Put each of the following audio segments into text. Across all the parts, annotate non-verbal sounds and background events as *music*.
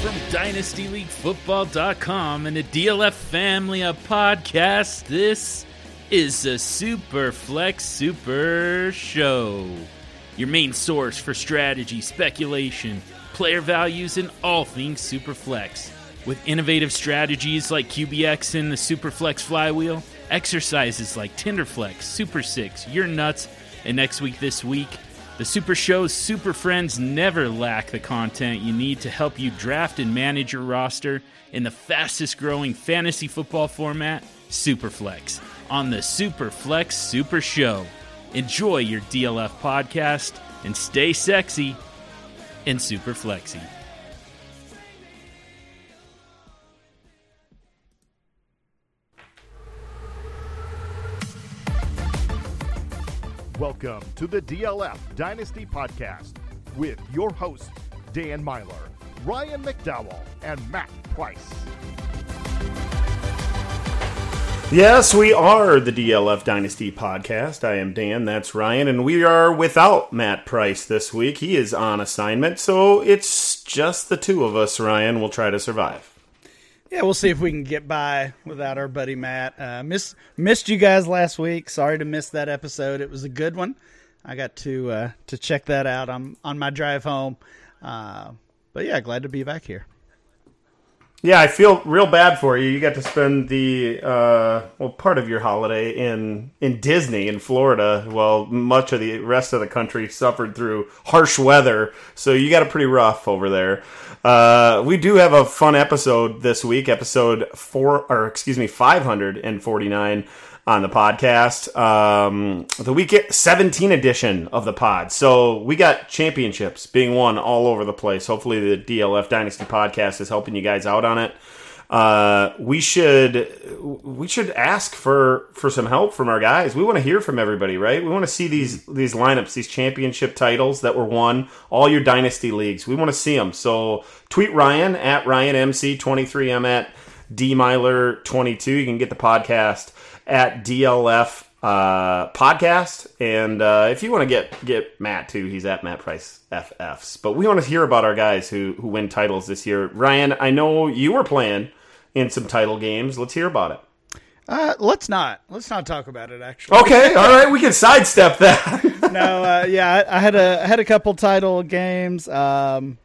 from DynastyLeagueFootball.com and the DLF family of podcasts. This is the Super Flex Super Show, your main source for strategy, speculation, player values, and all things Superflex. With innovative strategies like QBX and the Superflex Flywheel, exercises like Tinderflex, Super Six, Your Nuts, and next week, this week, the Super Show's Super Friends never lack the content you need to help you draft and manage your roster in the fastest growing fantasy football format, Superflex, on the Superflex Super Show. Enjoy your DLF podcast and stay sexy and super flexy. Welcome to the DLF Dynasty Podcast with your hosts, Dan Meylor, Ryan McDowell, and Matt Price. Yes, we are the DLF Dynasty Podcast. I am Dan, that's Ryan, and we are without Matt Price this week. He is on assignment, so it's just the two of us, Ryan. We'll try to survive. Yeah, we'll see if we can get by without our buddy Matt. Uh, miss, missed you guys last week. Sorry to miss that episode. It was a good one. I got to uh, to check that out on on my drive home. Uh, but yeah, glad to be back here. Yeah, I feel real bad for you. You got to spend the uh, well part of your holiday in in Disney in Florida, while much of the rest of the country suffered through harsh weather. So you got it pretty rough over there. Uh, we do have a fun episode this week, episode four, or excuse me, 549 on the podcast. Um, the week 17 edition of the pod. So we got championships being won all over the place. Hopefully, the DLF Dynasty podcast is helping you guys out on it. Uh, we should we should ask for for some help from our guys. We want to hear from everybody, right? We want to see these these lineups, these championship titles that were won, all your dynasty leagues. We want to see them. So tweet Ryan at RyanMC23. I'm at DMeylor22. You can get the podcast at DLF uh, podcast. And uh, if you want to get get Matt too, he's at Matt Price FFs. But we want to hear about our guys who who win titles this year. Ryan, I know you were playing in some title games. Let's hear about it. Uh, let's not. Let's not talk about it. Actually. Okay. All right. We can sidestep that. *laughs* no. Uh, yeah. I, I, had a I had a couple title games. Um,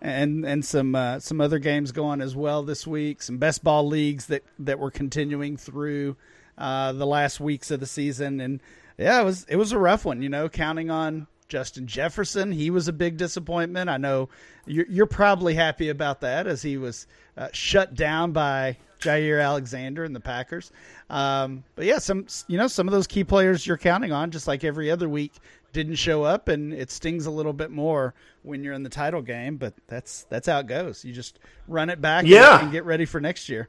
and and some uh, some other games going as well this week. Some best ball leagues that that were continuing through uh, the last weeks of the season, and yeah, it was it was a rough one. You know, counting on Justin Jefferson, he was a big disappointment. I know you're, you're probably happy about that, as he was uh, shut down by Jaire Alexander and the Packers. Um, but yeah, some you know some of those key players you're counting on, just like every other week, didn't show up, and it stings a little bit more when you're in the title game. But that's that's how it goes. You just run it back, yeah. and, and get ready for next year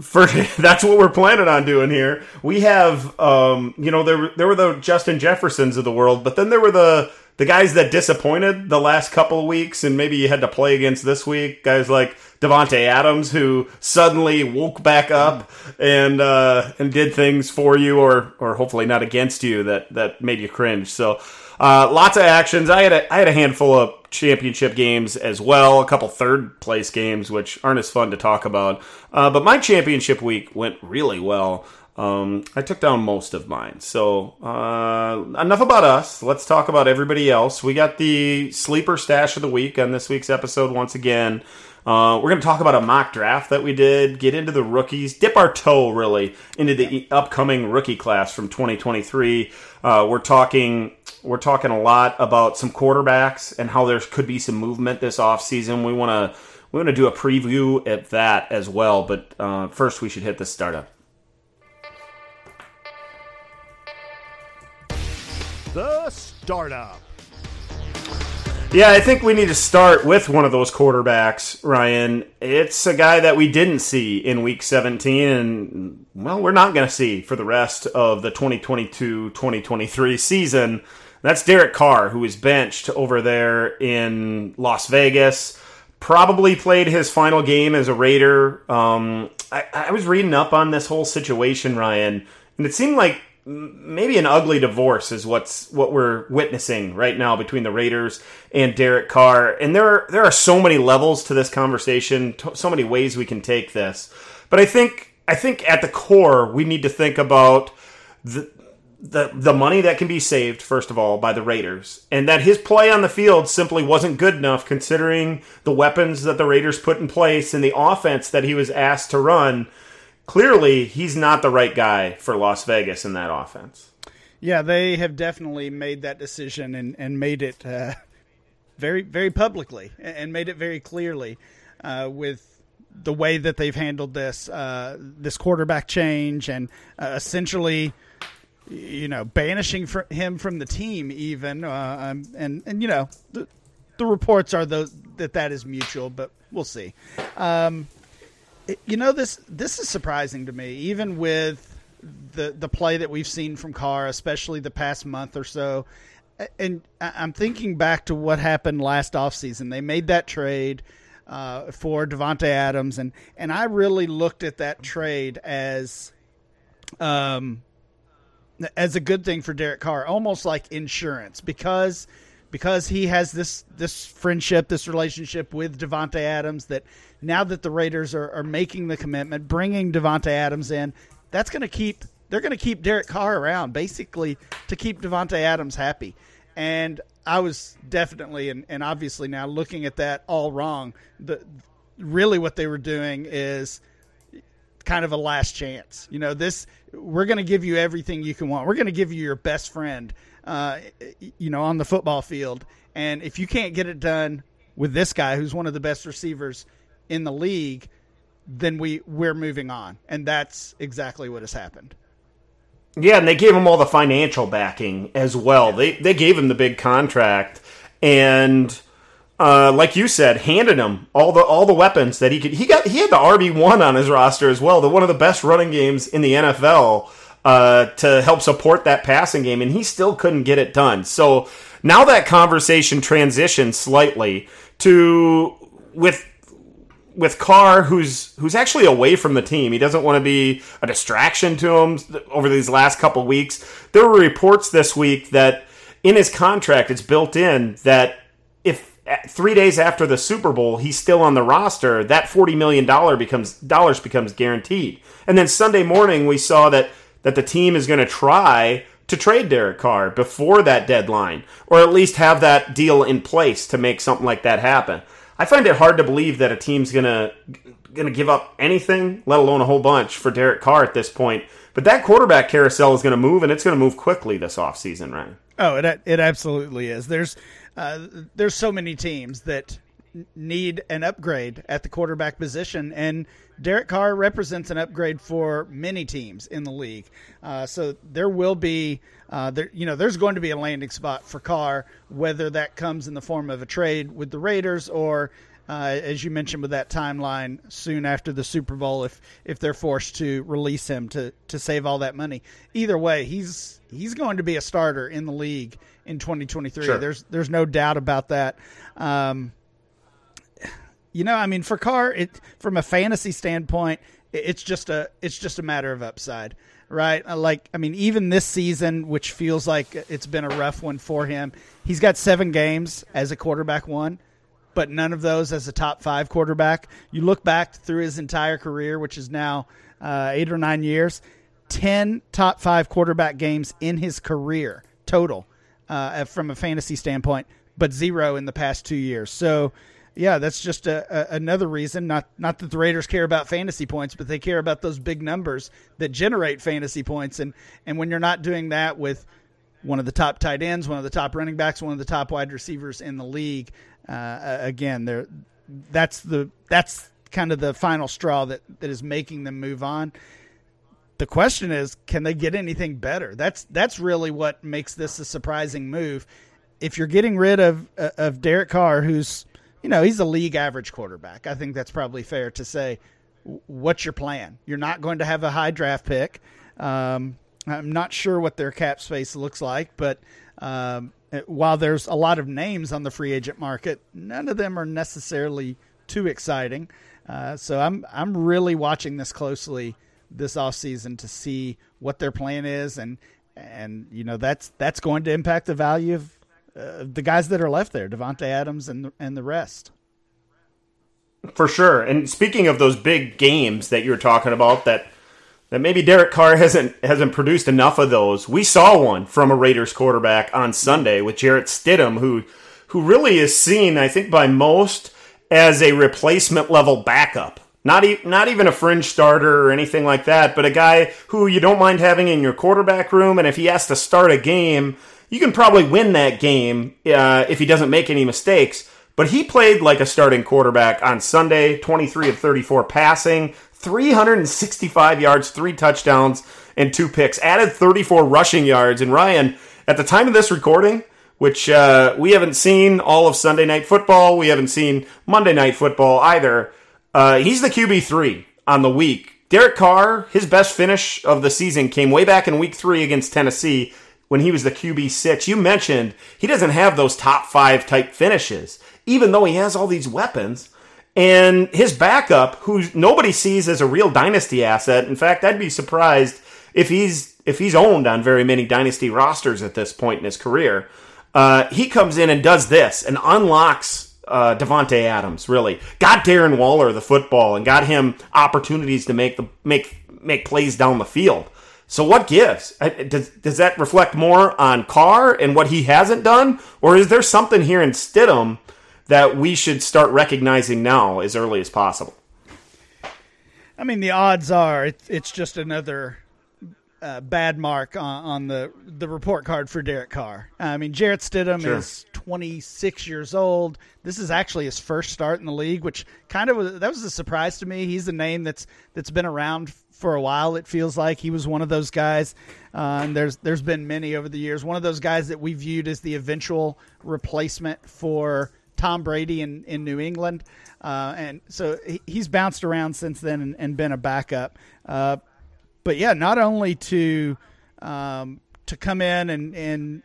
for *laughs* that's what we're planning on doing here. We have, um, you know, there there were the Justin Jeffersons of the world, but then there were the the guys that disappointed the last couple of weeks, and maybe you had to play against this week. Guys like Davante Adams, who suddenly woke back up and uh, and did things for you, or or hopefully not against you, that that made you cringe. So. Uh, lots of actions. I had a I had a handful of championship games as well, a couple third place games, which aren't as fun to talk about. Uh, but my championship week went really well. Um, I took down most of mine. So uh, enough about us. Let's talk about everybody else. We got the sleeper stash of the week on this week's episode once again. Uh, we're going to talk about a mock draft that we did, get into the rookies, dip our toe really into the upcoming rookie class from 2023. Uh, we're talking we're talking a lot about some quarterbacks and how there could be some movement this offseason. We want to we want to do a preview at that as well. But uh, first, we should hit the startup. The startup. Yeah, I think we need to start with one of those quarterbacks, Ryan. It's a guy that we didn't see in week 17, and, well, we're not going to see for the rest of the 2022 2023 season. That's Derek Carr, who is benched over there in Las Vegas. Probably played his final game as a Raider. Um, I, I was reading up on this whole situation, Ryan, and it seemed like maybe an ugly divorce is what's what we're witnessing right now between the Raiders and Derek Carr. And there are, there are so many levels to this conversation, so many ways we can take this. But I think I think at the core we need to think about the the the money that can be saved first of all by the Raiders and that his play on the field simply wasn't good enough considering the weapons that the Raiders put in place and the offense that he was asked to run clearly he's not the right guy for Las Vegas in that offense. Yeah, they have definitely made that decision and, and made it uh, very, very publicly and made it very clearly uh, with the way that they've handled this uh, this quarterback change and uh, essentially, you know, banishing him from the team even. Uh, um, and and you know, the, the reports are those that that is mutual, but we'll see. Um, you know this this is surprising to me, even with the the play that we've seen from Carr, especially the past month or so. And I'm thinking back to what happened last offseason. They made that trade uh, for Davante Adams, and and I really looked at that trade as um as a good thing for Derek Carr, almost like insurance, because because he has this this friendship, this relationship with Davante Adams. That now that the Raiders are, are making the commitment, bringing Davante Adams in, that's going to keep they're going to keep Derek Carr around, basically to keep Davante Adams happy. And I was definitely and, and obviously now looking at that all wrong. The really what they were doing is kind of a last chance. You know, this we're going to give you everything you can want. We're going to give you your best friend uh, you know, on the football field. And if you can't get it done with this guy, who's one of the best receivers in the league, then we we're moving on, and that's exactly what has happened. Yeah, and they gave him all the financial backing as well. They they gave him the big contract, and uh, like you said, handed him all the all the weapons that he could. He got he had the RB one on his roster as well, the one of the best running games in the NFL uh, to help support that passing game, and he still couldn't get it done. So now that conversation transitions slightly to with with Carr, who's who's actually away from the team. He doesn't want to be a distraction to him over these last couple weeks. There were reports this week that in his contract, it's built in that if three days after the Super Bowl he's still on the roster, that forty million dollar becomes dollars becomes guaranteed. And then Sunday morning we saw that that the team is going to try to trade Derek Carr before that deadline, or at least have that deal in place to make something like that happen. I find it hard to believe that a team's gonna gonna give up anything, let alone a whole bunch, for Derek Carr at this point. But that quarterback carousel is going to move, and it's going to move quickly this offseason, right? Oh, it it absolutely is. There's uh, there's so many teams that need an upgrade at the quarterback position, and Derek Carr represents an upgrade for many teams in the league. Uh, so there will be, uh, there, you know, there's going to be a landing spot for Carr, whether that comes in the form of a trade with the Raiders or, uh, as you mentioned, with that timeline soon after the Super Bowl, if if they're forced to release him to to save all that money. Either way, he's he's going to be a starter in the league in 2023. Sure. There's there's no doubt about that. Um, you know, I mean, for Carr, it from a fantasy standpoint, it's just a it's just a matter of upside, right? Uh, like, I mean, even this season, which feels like it's been a rough one for him, he's got seven games as a quarterback one, but none of those as a top five quarterback. You look back through his entire career, which is now uh, eight or nine years, ten top five quarterback games in his career total, uh, from a fantasy standpoint, but zero in the past two years. So yeah, that's just a, a, another reason. Not not that the Raiders care about fantasy points, but they care about those big numbers that generate fantasy points. And and when you're not doing that with one of the top tight ends, one of the top running backs, one of the top wide receivers in the league, uh, again, there that's the that's kind of the final straw that that is making them move on. The question is, can they get anything better? That's that's really what makes this a surprising move. If you're getting rid of of Derek Carr, who's you know, he's a league average quarterback. I think that's probably fair to say. What's your plan? You're not going to have a high draft pick. Um, I'm not sure what their cap space looks like, but um, while there's a lot of names on the free agent market, none of them are necessarily too exciting. Uh, so I'm I'm really watching this closely this offseason to see what their plan is and and you know that's that's going to impact the value of uh, the guys that are left there, Davante Adams and and the rest. For sure. And speaking of those big games that you were talking about, that that maybe Derek Carr hasn't hasn't produced enough of those. We saw one from a Raiders quarterback on Sunday with Jarrett Stidham, who who really is seen, I think, by most as a replacement level backup. Not, e- not even a fringe starter or anything like that, but a guy who you don't mind having in your quarterback room. And if he has to start a game, you can probably win that game uh, if he doesn't make any mistakes. But he played like a starting quarterback on Sunday 23 of 34 passing, 365 yards, three touchdowns, and two picks. Added 34 rushing yards. And Ryan, at the time of this recording, which uh, we haven't seen all of Sunday night football, we haven't seen Monday night football either. Uh, he's the QB three on the week. Derek Carr, his best finish of the season came way back in week three against Tennessee when he was the QB six. You mentioned he doesn't have those top five type finishes, even though he has all these weapons. And his backup, who nobody sees as a real dynasty asset. In fact, I'd be surprised if he's if he's owned on very many dynasty rosters at this point in his career. Uh, he comes in and does this and unlocks uh, Davante Adams. Really got Darren Waller the football and got him opportunities to make the make make plays down the field. So what gives? Does, does that reflect more on Carr and what he hasn't done, or is there something here in Stidham that we should start recognizing now as early as possible? I mean, the odds are it's, it's just another uh, bad mark on, on, the the report card for Derek Carr. I mean, Jarrett Stidham sure. is 26 years old. This is actually his first start in the league, which kind of was, that was a surprise to me. He's a name that's that's been around for a while. It feels like he was one of those guys, uh, and there's there's been many over the years. One of those guys that we viewed as the eventual replacement for Tom Brady in in New England, uh, and so he, he's bounced around since then and, and been a backup. Uh, but yeah, not only to um, to come in and and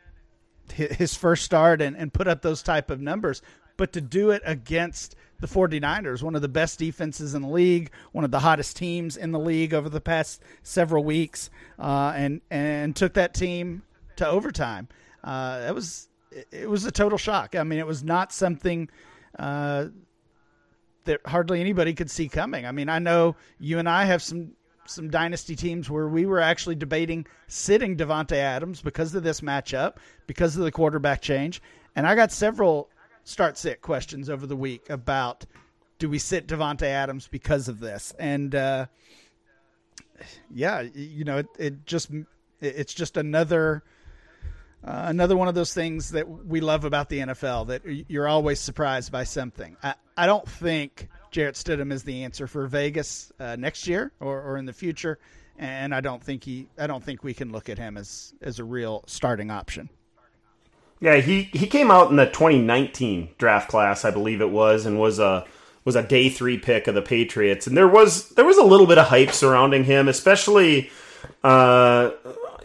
his first start and, and put up those type of numbers, but to do it against the 49ers, one of the best defenses in the league, one of the hottest teams in the league over the past several weeks, uh, and and took that team to overtime. Uh, that was it was a total shock. I mean, it was not something uh, that hardly anybody could see coming. I mean, I know you and I have some some dynasty teams where we were actually debating sitting Davante Adams because of this matchup, because of the quarterback change, and I got several start sit questions over the week about do we sit Davante Adams because of this, and uh, yeah, you know, it, it just it's just another. Uh, another one of those things that we love about the NFL that you're always surprised by something. I, I don't think Jarrett Stidham is the answer for Vegas uh, next year or, or in the future, and I don't think he I don't think we can look at him as as a real starting option. Yeah, he, he came out in the 2019 draft class, I believe it was, and was a was a day three pick of the Patriots, and there was there was a little bit of hype surrounding him, especially uh,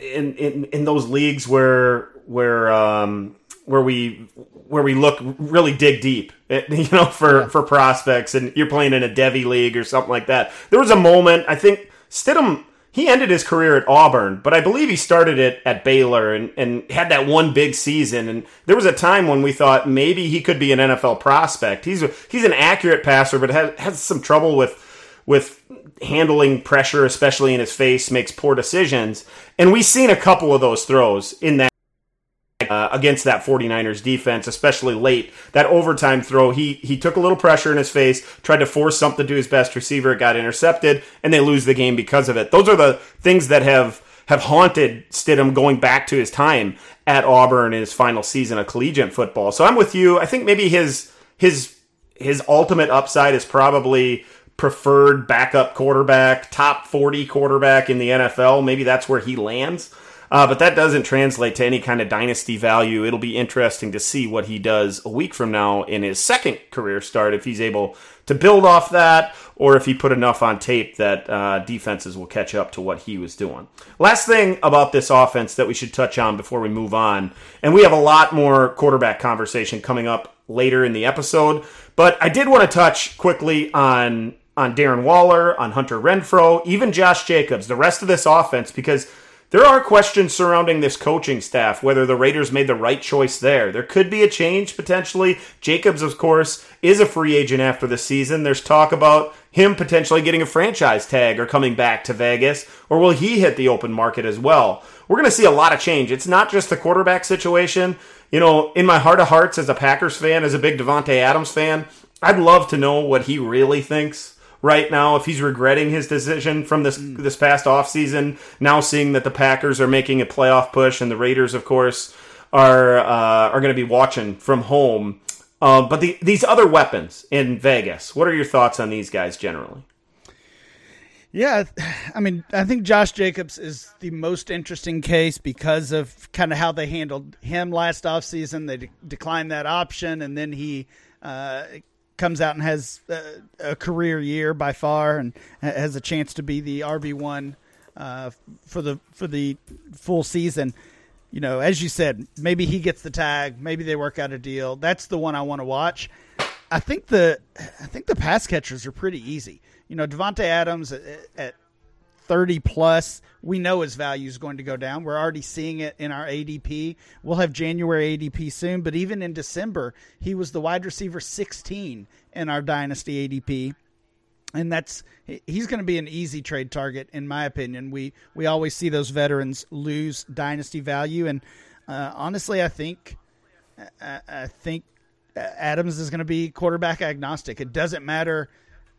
in, in in those leagues where where um, where we where we look really dig deep, *laughs* you know, for yeah. for prospects, and you're playing in a Devy league or something like that. There was a moment I think Stidham he ended his career at Auburn, but I believe he started it at Baylor and, and had that one big season. And there was a time when we thought maybe he could be an NFL prospect. He's a, he's an accurate passer, but has, has some trouble with with handling pressure, especially in his face, makes poor decisions. And we've seen a couple of those throws in that uh, against that 49ers defense, especially late. That overtime throw, he he took a little pressure in his face, tried to force something to his best receiver, it got intercepted, and they lose the game because of it. Those are the things that have have haunted Stidham going back to his time at Auburn in his final season of collegiate football. So I'm with you. I think maybe his his his ultimate upside is probably preferred backup quarterback, top 40 quarterback in the NFL. Maybe that's where he lands. Uh, but that doesn't translate to any kind of dynasty value. It'll be interesting to see what he does a week from now in his second career start, if he's able to build off that, or if he put enough on tape that uh, defenses will catch up to what he was doing. Last thing about this offense that we should touch on before we move on, and we have a lot more quarterback conversation coming up later in the episode, but I did want to touch quickly on on Darren Waller, on Hunter Renfrow, even Josh Jacobs, the rest of this offense, because there are questions surrounding this coaching staff, whether the Raiders made the right choice there. There could be a change potentially. Jacobs, of course, is a free agent after the season. There's talk about him potentially getting a franchise tag or coming back to Vegas, or will he hit the open market as well? We're going to see a lot of change. It's not just the quarterback situation. You know, in my heart of hearts, as a Packers fan, as a big Davante Adams fan, I'd love to know what he really thinks right now if he's regretting his decision from this mm. this past offseason now seeing that the Packers are making a playoff push and the Raiders of course are uh, are going to be watching from home uh, but the, these other weapons in Vegas what are your thoughts on these guys generally yeah, I mean, I think Josh Jacobs is the most interesting case because of kind of how they handled him last offseason. They de- declined that option, and then he uh, comes out and has a, a, career year by far, and has a chance to be the RB one uh, for the for the full season. You know, as you said, maybe he gets the tag. Maybe they work out a deal. That's the one I want to watch. I think the I think the pass catchers are pretty easy. You know, Davante Adams uh, uh, at, at 30 plus, we know his value is going to go down. We're already seeing it in our ADP. We'll have January ADP soon, but even in December, he was the wide receiver 16 in our dynasty ADP. And that's he's going to be an easy trade target in my opinion. We we always see those veterans lose dynasty value and uh, honestly, I think I, I think Adams is going to be quarterback agnostic. It doesn't matter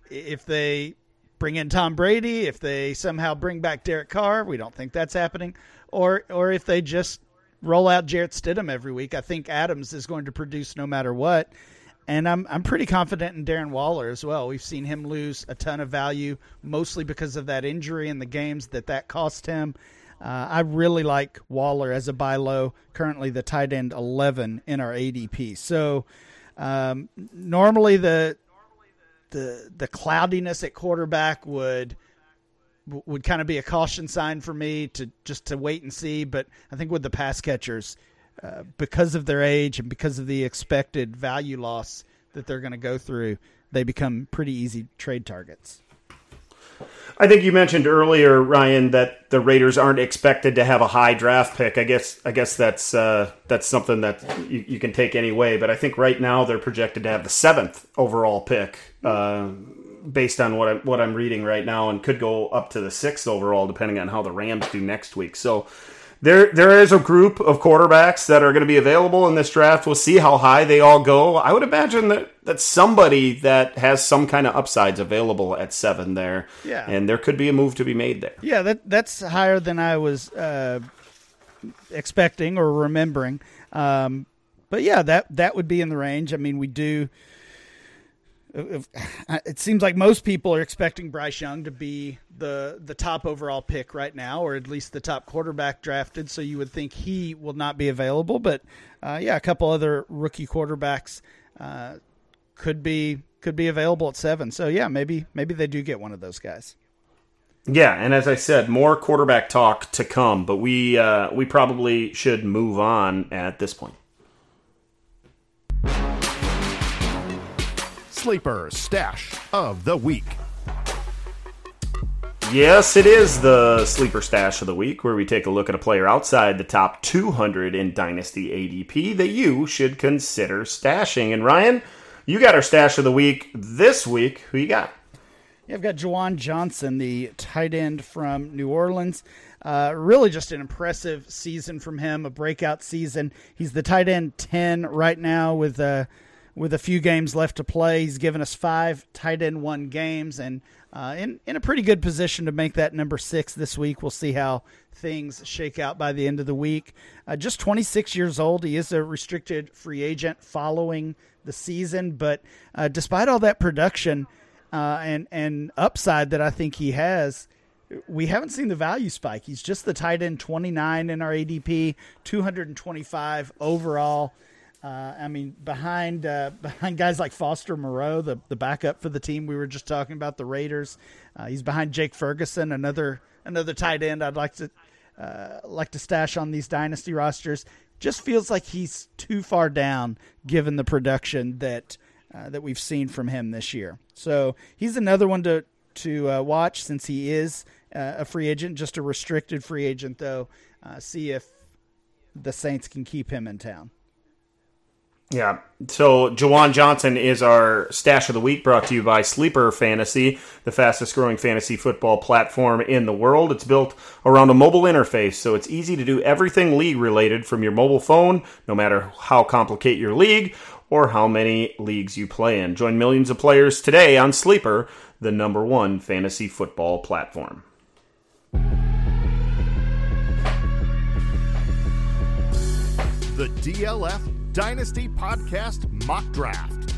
if they bring in Tom Brady, if they somehow bring back Derek Carr, we don't think that's happening, or or if they just roll out Jarrett Stidham every week. I think Adams is going to produce no matter what. And I'm I'm pretty confident in Darren Waller as well. We've seen him lose a ton of value, mostly because of that injury and the games that that cost him. Uh, I really like Waller as a buy low. Currently, the tight end 11 in our ADP. So um, normally the the the cloudiness at quarterback would would kind of be a caution sign for me to just to wait and see. But I think with the pass catchers, uh, because of their age and because of the expected value loss that they're going to go through, they become pretty easy trade targets. I think you mentioned earlier, Ryan, that the Raiders aren't expected to have a high draft pick. I guess I guess that's uh, that's something that you, you, can take any way. But I think right now they're projected to have the seventh overall pick, uh, based on what I'm what I'm reading right now, and could go up to the sixth overall depending on how the Rams do next week. So there there is a group of quarterbacks that are going to be available in this draft. We'll see how high they all go. I would imagine that that somebody that has some kind of upsides available at seven there. Yeah, and there could be a move to be made there. Yeah, that that's higher than I was uh, expecting or remembering. Um, but yeah, that that would be in the range. I mean, we do *sighs* it seems like most people are expecting Bryce Young to be the the top overall pick right now, or at least the top quarterback drafted. So you would think he will not be available. But uh, yeah, a couple other rookie quarterbacks uh, could be could be available at seven. So yeah, maybe maybe they do get one of those guys. Yeah, and as I said, more quarterback talk to come, but we uh, we probably should move on at this point. Sleeper Stash of the Week. Yes, it is the Sleeper Stash of the Week, where we take a look at a player outside the top 200 in Dynasty ADP that you should consider stashing. And Ryan, you got our Stash of the Week this week. Who you got? Yeah, I've got Juwan Johnson, the tight end from New Orleans. Uh, really, just an impressive season from him, a breakout season. He's the tight end 10 right now with. Uh, with a few games left to play. He's given us five tight end one games and uh, in, in a pretty good position to make that number six this week. We'll see how things shake out by the end of the week. Uh, just 26 years old. He is a restricted free agent following the season, but uh, despite all that production uh, and, and upside that I think he has, we haven't seen the value spike. He's just the tight end 29 in our ADP, 225 overall. Uh, I mean, behind uh, *laughs* behind guys like Foster Moreau, the the backup for the team we were just talking about, the Raiders. Uh, he's behind Jake Ferguson, another another tight end. I'd like to uh, like to stash on these dynasty rosters. Just feels like he's too far down given the production that uh, that we've seen from him this year. So he's another one to to uh, watch since he is a free agent, just a restricted free agent though. See if the Saints can keep him in town. Yeah. So Juwan Johnson is our stash of the week brought to you by Sleeper Fantasy, the fastest growing fantasy football platform in the world. It's built around a mobile interface, so it's easy to do everything league related from your mobile phone, no matter how complicated your league or how many leagues you play in. Join millions of players today on Sleeper, the number one fantasy football platform. The DLF Dynasty Podcast Mock Draft.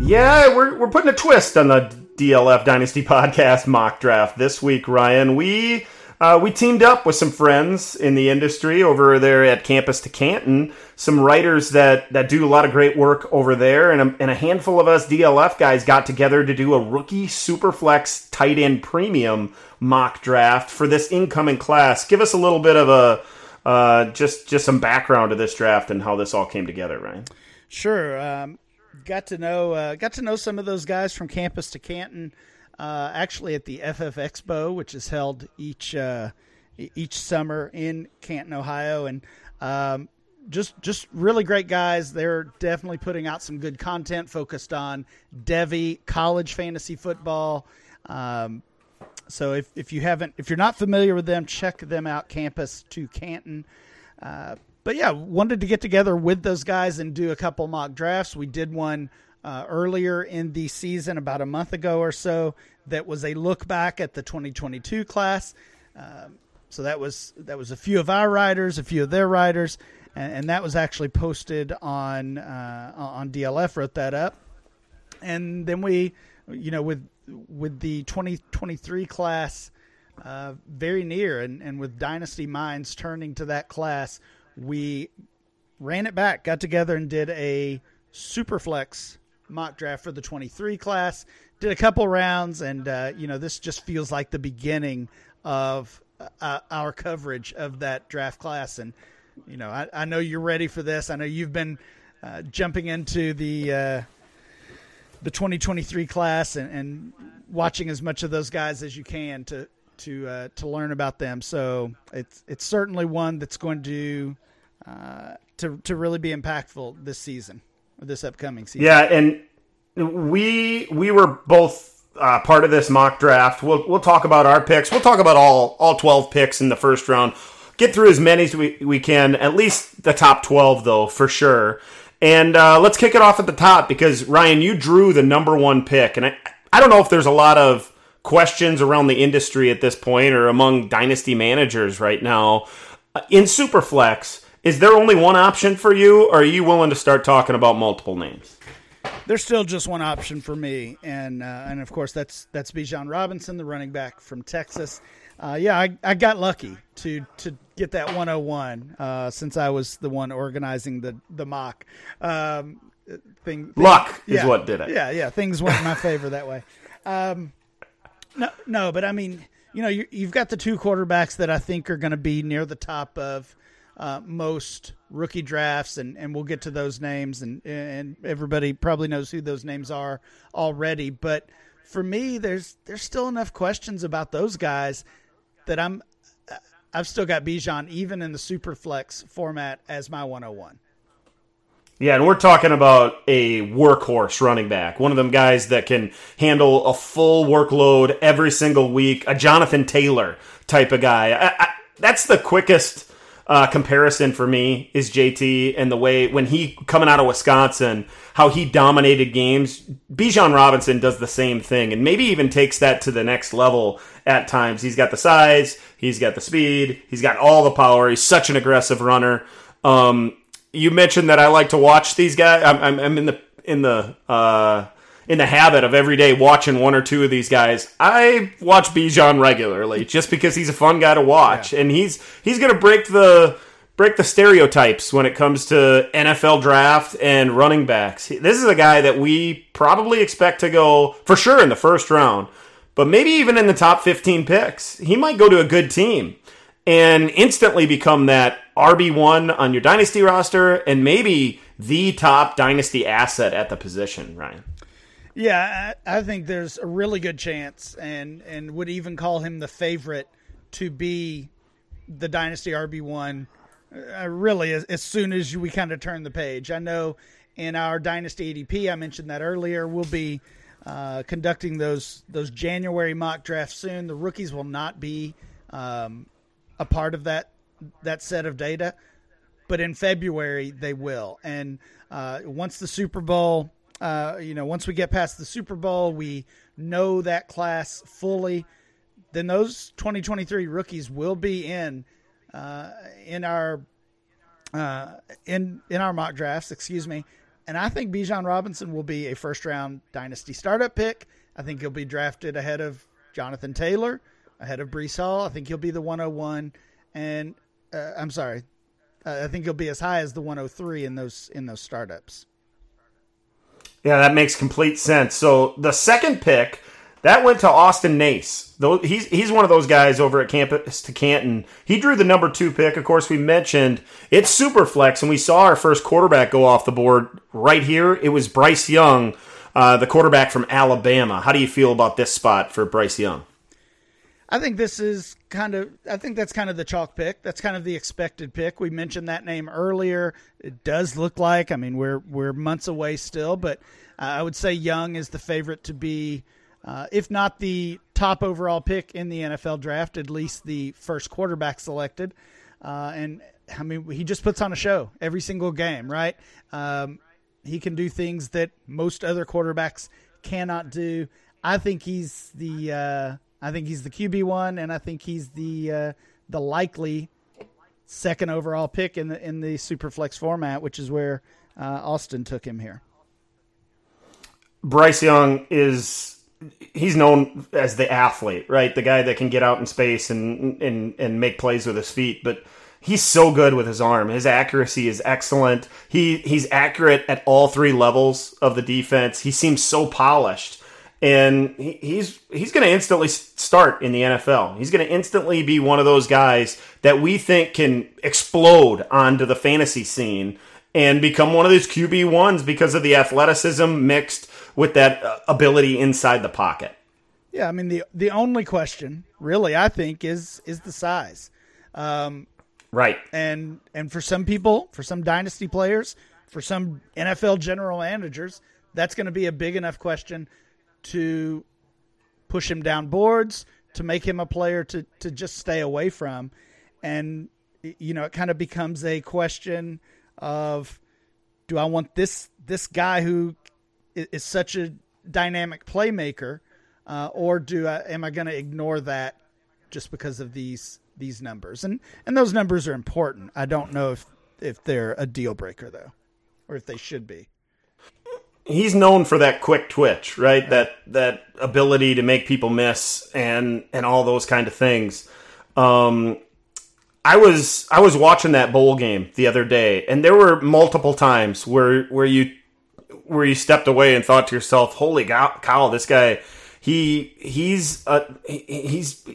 Yeah, we're, we're putting a twist on the DLF Dynasty Podcast mock draft this week, Ryan. We uh, we teamed up with some friends in the industry over there at Campus to Canton, some writers that, that do a lot of great work over there, and a, and a handful of us DLF guys got together to do a rookie Superflex tight end premium mock draft for this incoming class. Give us a little bit of a uh, just just some background to this draft and how this all came together, Ryan. Sure. Um, got to know uh, got to know some of those guys from campus to Canton. Uh, actually, at the FF Expo, which is held each uh, each summer in Canton, Ohio, and um, just just really great guys. They're definitely putting out some good content focused on Devy college fantasy football. Um, so if, if you haven't, if you're not familiar with them, check them out. Campus to Canton. Uh, but yeah, wanted to get together with those guys and do a couple mock drafts. We did one uh, earlier in the season, about a month ago or so, that was a look back at the 2022 class. Um, so that was that was a few of our riders, a few of their riders, and, and that was actually posted on uh, on DLF. Wrote that up, and then we, you know, with with the 2023 class uh, very near, and, and with Dynasty Minds turning to that class, we ran it back, got together, and did a Superflex mock draft for the 23 class. Did a couple rounds, and uh, you know this just feels like the beginning of uh, our coverage of that draft class. And you know, I, I, know you're ready for this. I know you've been uh, jumping into the uh, the 2023 class and, and, watching as much of those guys as you can to to uh, to learn about them. So it's it's certainly one that's going to uh, to to really be impactful this season or this upcoming season. Yeah, and we we were both uh, part of this mock draft. We'll we'll talk about our picks. We'll talk about all all 12 picks in the first round. Get through as many as we, we can, at least the top 12 though, for sure. And uh, let's kick it off at the top because Ryan, you drew the number one pick, and I I don't know if there's a lot of questions around the industry at this point or among dynasty managers right now uh, in Superflex. Is there only one option for you, or are you willing to start talking about multiple names? There's still just one option for me, and uh, and of course that's that's Bijan Robinson, the running back from Texas. Uh, yeah, I, I got lucky to to get that 101 uh, since I was the one organizing the the mock. Um, thing, thing, Luck yeah, is what did it. Yeah, yeah, things went in my favor that way. Um, no, no, but I mean, you know, you, have got the two quarterbacks that I think are going to be near the top of uh, most rookie drafts, and, and we'll get to those names, and and everybody probably knows who those names are already. But for me, there's there's still enough questions about those guys that I'm I've still got Bijan even in the super flex format as my 101. Yeah, and we're talking about a workhorse running back, one of them guys that can handle a full workload every single week, a Jonathan Taylor type of guy. I, I, that's the quickest uh, comparison for me is JT and the way when he coming out of Wisconsin, how he dominated games. Bijan Robinson does the same thing, and maybe even takes that to the next level at times. He's got the size, he's got the speed, he's got all the power. He's such an aggressive runner. Um, you mentioned that I like to watch these guys. I'm, I'm, I'm in the in the uh, in the habit of every day watching one or two of these guys. I watch Bijan regularly just because he's a fun guy to watch, yeah. and he's he's going to break the break the stereotypes when it comes to NFL draft and running backs. This is a guy that we probably expect to go for sure in the first round, but maybe even in the top 15 picks. He might go to a good team and instantly become that RB1 on your dynasty roster and maybe the top dynasty asset at the position, Ryan. Yeah, I, I think there's a really good chance, and and would even call him the favorite to be the dynasty RB one. Uh, really, as, as soon as we kind of turn the page, I know in our dynasty ADP, I mentioned that earlier. We'll be uh, conducting those those January mock drafts soon. The rookies will not be um, a part of that that set of data, but in February they will. And uh, once the Super Bowl, uh, you know, once we get past the Super Bowl, we know that class fully. Then those 2023 rookies will be in uh, in our uh, in in our mock drafts. Excuse me. And I think Bijan Robinson will be a first round dynasty startup pick. I think he'll be drafted ahead of Jonathan Taylor, ahead of Breece Hall. I think he'll be the 101. And uh, I'm sorry, uh, I think he'll be as high as the 103 in those in those startups. Yeah, that makes complete sense. So the second pick that went to Austin Nace. Though he's he's one of those guys over at Campus to Canton. He drew the number two pick. Of course, we mentioned it's super flex, and we saw our first quarterback go off the board right here. It was Bryce Young, uh, the quarterback from Alabama. How do you feel about this spot for Bryce Young? I think this is kind of. I think that's kind of the chalk pick. That's kind of the expected pick. We mentioned that name earlier. It does look like. I mean, we're we're months away still, but uh, I would say Young is the favorite to be, uh, if not the top overall pick in the NFL draft, at least the first quarterback selected. Uh, and I mean, he just puts on a show every single game, right? Um, he can do things that most other quarterbacks cannot do. I think he's the uh, I think he's the QB one, and I think he's the uh, the likely second overall pick in the in the superflex format, which is where uh, Austin took him here. Bryce Young is he's known as the athlete, right? The guy that can get out in space and and and make plays with his feet, but he's so good with his arm. His accuracy is excellent. He he's accurate at all three levels of the defense. He seems so polished and he, he's he's going to instantly start in the NFL. He's going to instantly be one of those guys that we think can explode onto the fantasy scene and become one of those QB ones because of the athleticism mixed with that uh, ability inside the pocket. Yeah, I mean the the only question really I think is is the size. Um, right. And and for some people, for some dynasty players, for some NFL general managers, that's going to be a big enough question to push him down boards, to make him a player to, to just stay away from. And, you know, it kind of becomes a question of do I want this this guy who is such a dynamic playmaker, uh, or do I am I going to ignore that just because of these these numbers? And and those numbers are important. I don't know if if they're a deal breaker though, or if they should be he's known for that quick twitch, right? That that ability to make people miss and and all those kind of things. Um, I was I was watching that bowl game the other day, and there were multiple times where where you where you stepped away and thought to yourself, "Holy cow, this guy, he he's a, he's."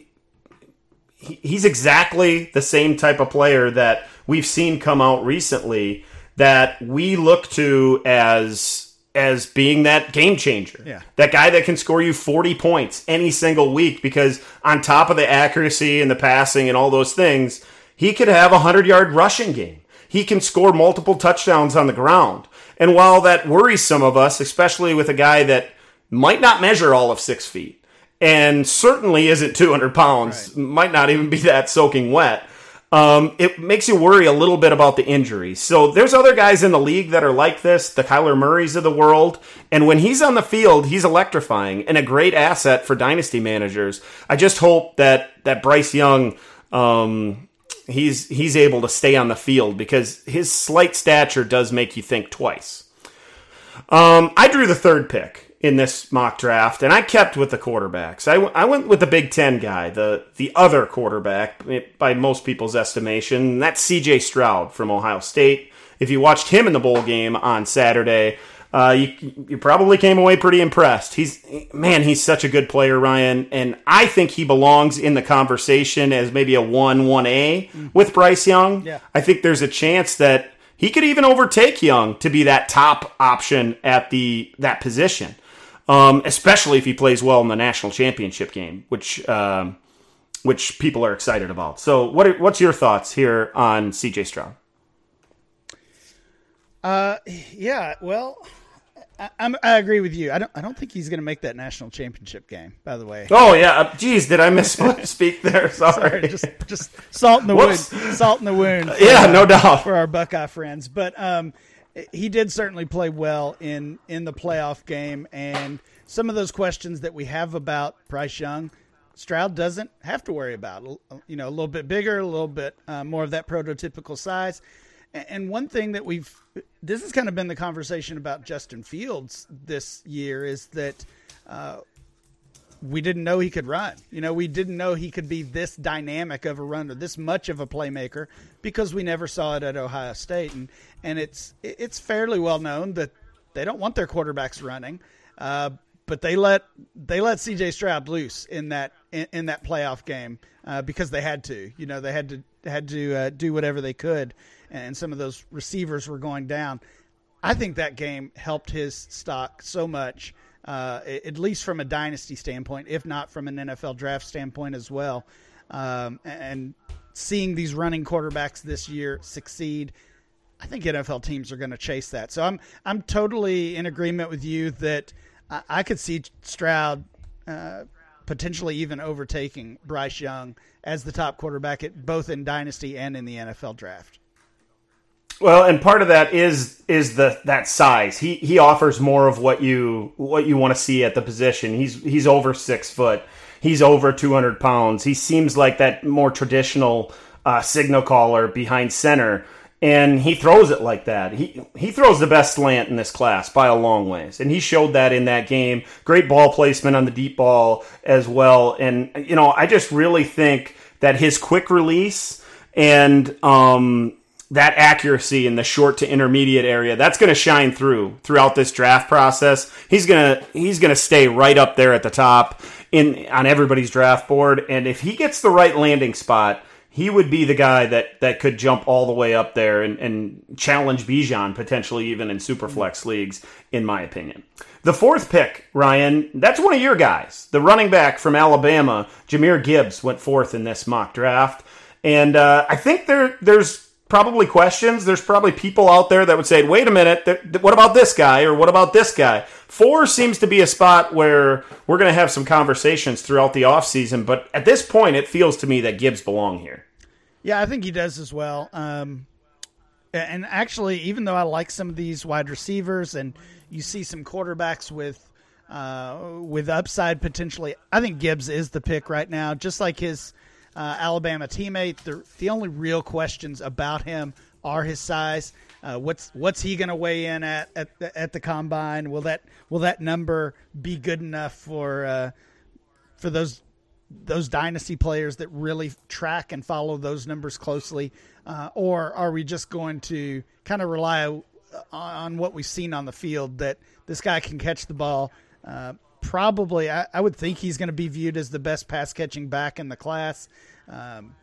He's exactly the same type of player that we've seen come out recently that we look to as as being that game changer. Yeah. That guy that can score you 40 points any single week because on top of the accuracy and the passing and all those things, he could have a 100 yard rushing game. He can score multiple touchdowns on the ground. And while that worries some of us, especially with a guy that might not measure all of six feet and certainly isn't 200 pounds, right. might not even be that soaking wet um, it makes you worry a little bit about the injuries. So there's other guys in the league that are like this, the Kyler Murrays of the world, and when he's on the field, he's electrifying and a great asset for dynasty managers. I just hope that that Bryce Young. Um, he's he's able to stay on the field because his slight stature does make you think twice. Um, I drew the third pick in this mock draft, and I kept with the quarterbacks. I, w- I went with the Big Ten guy, the the other quarterback by most people's estimation. That's C.J. Stroud from Ohio State. If you watched him in the bowl game on Saturday, uh, you you probably came away pretty impressed. He's man, he's such a good player, Ryan, and I think he belongs in the conversation as maybe a one one A with Bryce Young. Yeah. I think there's a chance that he could even overtake Young to be that top option at the that position. Um, especially if he plays well in the national championship game, which um, which people are excited about. So, what are, what's your thoughts here on CJ Stroud? Uh, yeah. Well, I, I'm, I agree with you. I don't. I don't think he's going to make that national championship game. By the way. Oh yeah. Uh, geez, did I misspeak *laughs* there? Sorry. Sorry, just just salt in the wound. Salt in the wound. for, Yeah, no doubt. for our Buckeye friends. But um, he did certainly play well in in the playoff game, and some of those questions that we have about Bryce Young, Stroud doesn't have to worry about. You know, a little bit bigger, a little bit uh, more of that prototypical size. And one thing that we've this has kind of been the conversation about Justin Fields this year is that uh, we didn't know he could run. You know, we didn't know he could be this dynamic of a runner, this much of a playmaker, because we never saw it at Ohio State. And and it's it's fairly well known that they don't want their quarterbacks running, uh, but they let they let C.J. Stroud loose in that in, in that playoff game uh, because they had to. You know, they had to had to uh, do whatever they could, and some of those receivers were going down. I think that game helped his stock so much, uh, at least from a dynasty standpoint, if not from an NFL draft standpoint as well. Um, and seeing these running quarterbacks this year succeed, I think NFL teams are going to chase that. So I'm I'm totally in agreement with you that I, I could see Stroud uh, potentially even overtaking Bryce Young as the top quarterback at both in dynasty and in the NFL draft. Well, and part of that is is the that size. He he offers more of what you what you want to see at the position. He's he's over six foot. He's over two hundred pounds. He seems like that more traditional uh, signal caller behind center, and he throws it like that. He he throws the best slant in this class by a long ways, and he showed that in that game. Great ball placement on the deep ball as well, and you know I just really think that his quick release and um, that accuracy in the short to intermediate area that's going to shine through throughout this draft process. He's going to he's going to stay right up there at the top in on everybody's draft board and if he gets the right landing spot he would be the guy that that could jump all the way up there and, and challenge Bijan potentially even in superflex leagues in my opinion. The fourth pick Ryan that's one of your guys. The running back from Alabama Jahmyr Gibbs went fourth in this mock draft. And uh, I think there there's probably questions. There's probably people out there that would say, wait a minute, th- th- what about this guy or what about this guy? Four seems to be a spot where we're going to have some conversations throughout the offseason, but at this point, it feels to me that Gibbs belong here. Yeah, I think he does as well. Um, and actually, even though I like some of these wide receivers, and you see some quarterbacks with uh, with upside potentially, I think Gibbs is the pick right now. Just like his uh, Alabama teammate, the the only real questions about him are his size. Uh, what's what's he going to weigh in at at the, at the combine? Will that will that number be good enough for uh, for those those dynasty players that really track and follow those numbers closely, uh, or are we just going to kind of rely on, what we've seen on the field that this guy can catch the ball? Uh, probably, I, I, would think he's going to be viewed as the best pass catching back in the class, um,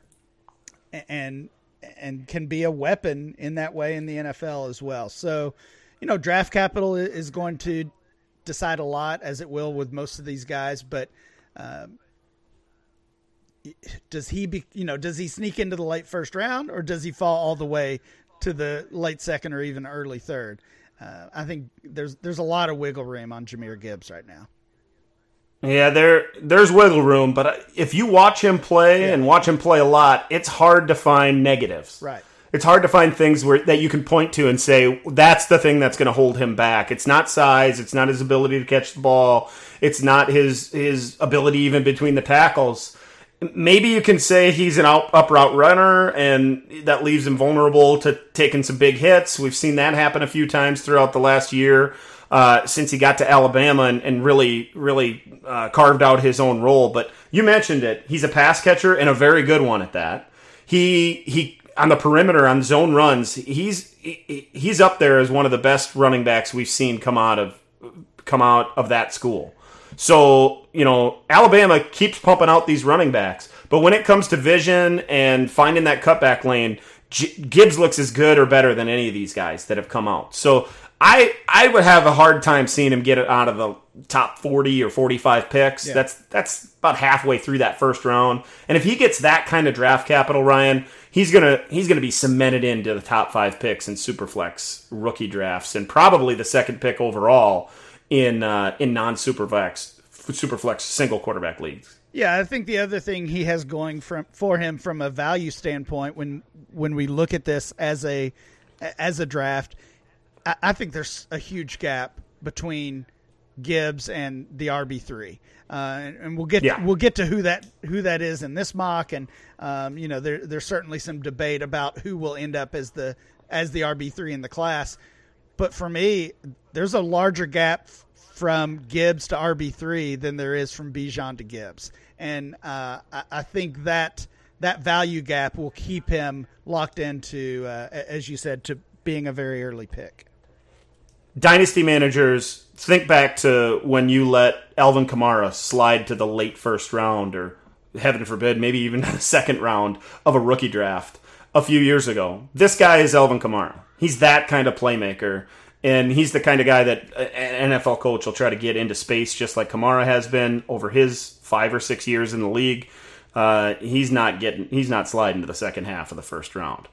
and and can be a weapon in that way in the NFL as well. So, you know, draft capital is going to decide a lot, as it will with most of these guys, but. Um, does he be you know does he sneak into the late first round or does he fall all the way to the late second or even early third uh, i think there's there's a lot of wiggle room on Jahmyr Gibbs right now yeah there there's wiggle room but uh, if you watch him play yeah. and watch him play a lot it's hard to find negatives right it's hard to find things where that you can point to and say that's the thing that's going to hold him back. It's not size, it's not his ability to catch the ball, it's not his his ability even between the tackles maybe you can say he's an out, up route runner and that leaves him vulnerable to taking some big hits. We've seen that happen a few times throughout the last year uh, since he got to Alabama and, and really, really uh, carved out his own role. But you mentioned it. He's a pass catcher and a very good one at that. He, he, on the perimeter on zone runs, he's, he, he's up there as one of the best running backs we've seen come out of, come out of that school. So, you know, Alabama keeps pumping out these running backs. But when it comes to vision and finding that cutback lane, Gibbs looks as good or better than any of these guys that have come out. So I I would have a hard time seeing him get it out of the top 40 or 45 picks. Yeah. That's that's about halfway through that first round. And if he gets that kind of draft capital, Ryan, he's going to he's going to be cemented into the top 5 picks in superflex rookie drafts and probably the second pick overall in uh, in non-superflex superflex single quarterback leagues. Yeah, I think the other thing he has going from for him from a value standpoint when when we look at this as a as a draft, I, I think there's a huge gap between Gibbs and the RB three, uh, and, and we'll get Yeah. we'll get to who that who that is in this mock, and um, you know there there's certainly some debate about who will end up as the as the RB three in the class, but for me, there's a larger gap f- from Gibbs to RB three than there is from Bijan to Gibbs, and uh, I, I think that that value gap will keep him locked into, uh, as you said, to being a very early pick. Dynasty managers think back to when you let Alvin Kamara slide to the late first round or heaven forbid maybe even *laughs* the second round of a rookie draft a few years ago. This guy is Alvin Kamara. He's that kind of playmaker and he's the kind of guy that an NFL coach will try to get into space just like Kamara has been over his 5 or 6 years in the league. Uh, he's not getting he's not sliding to the second half of the first round.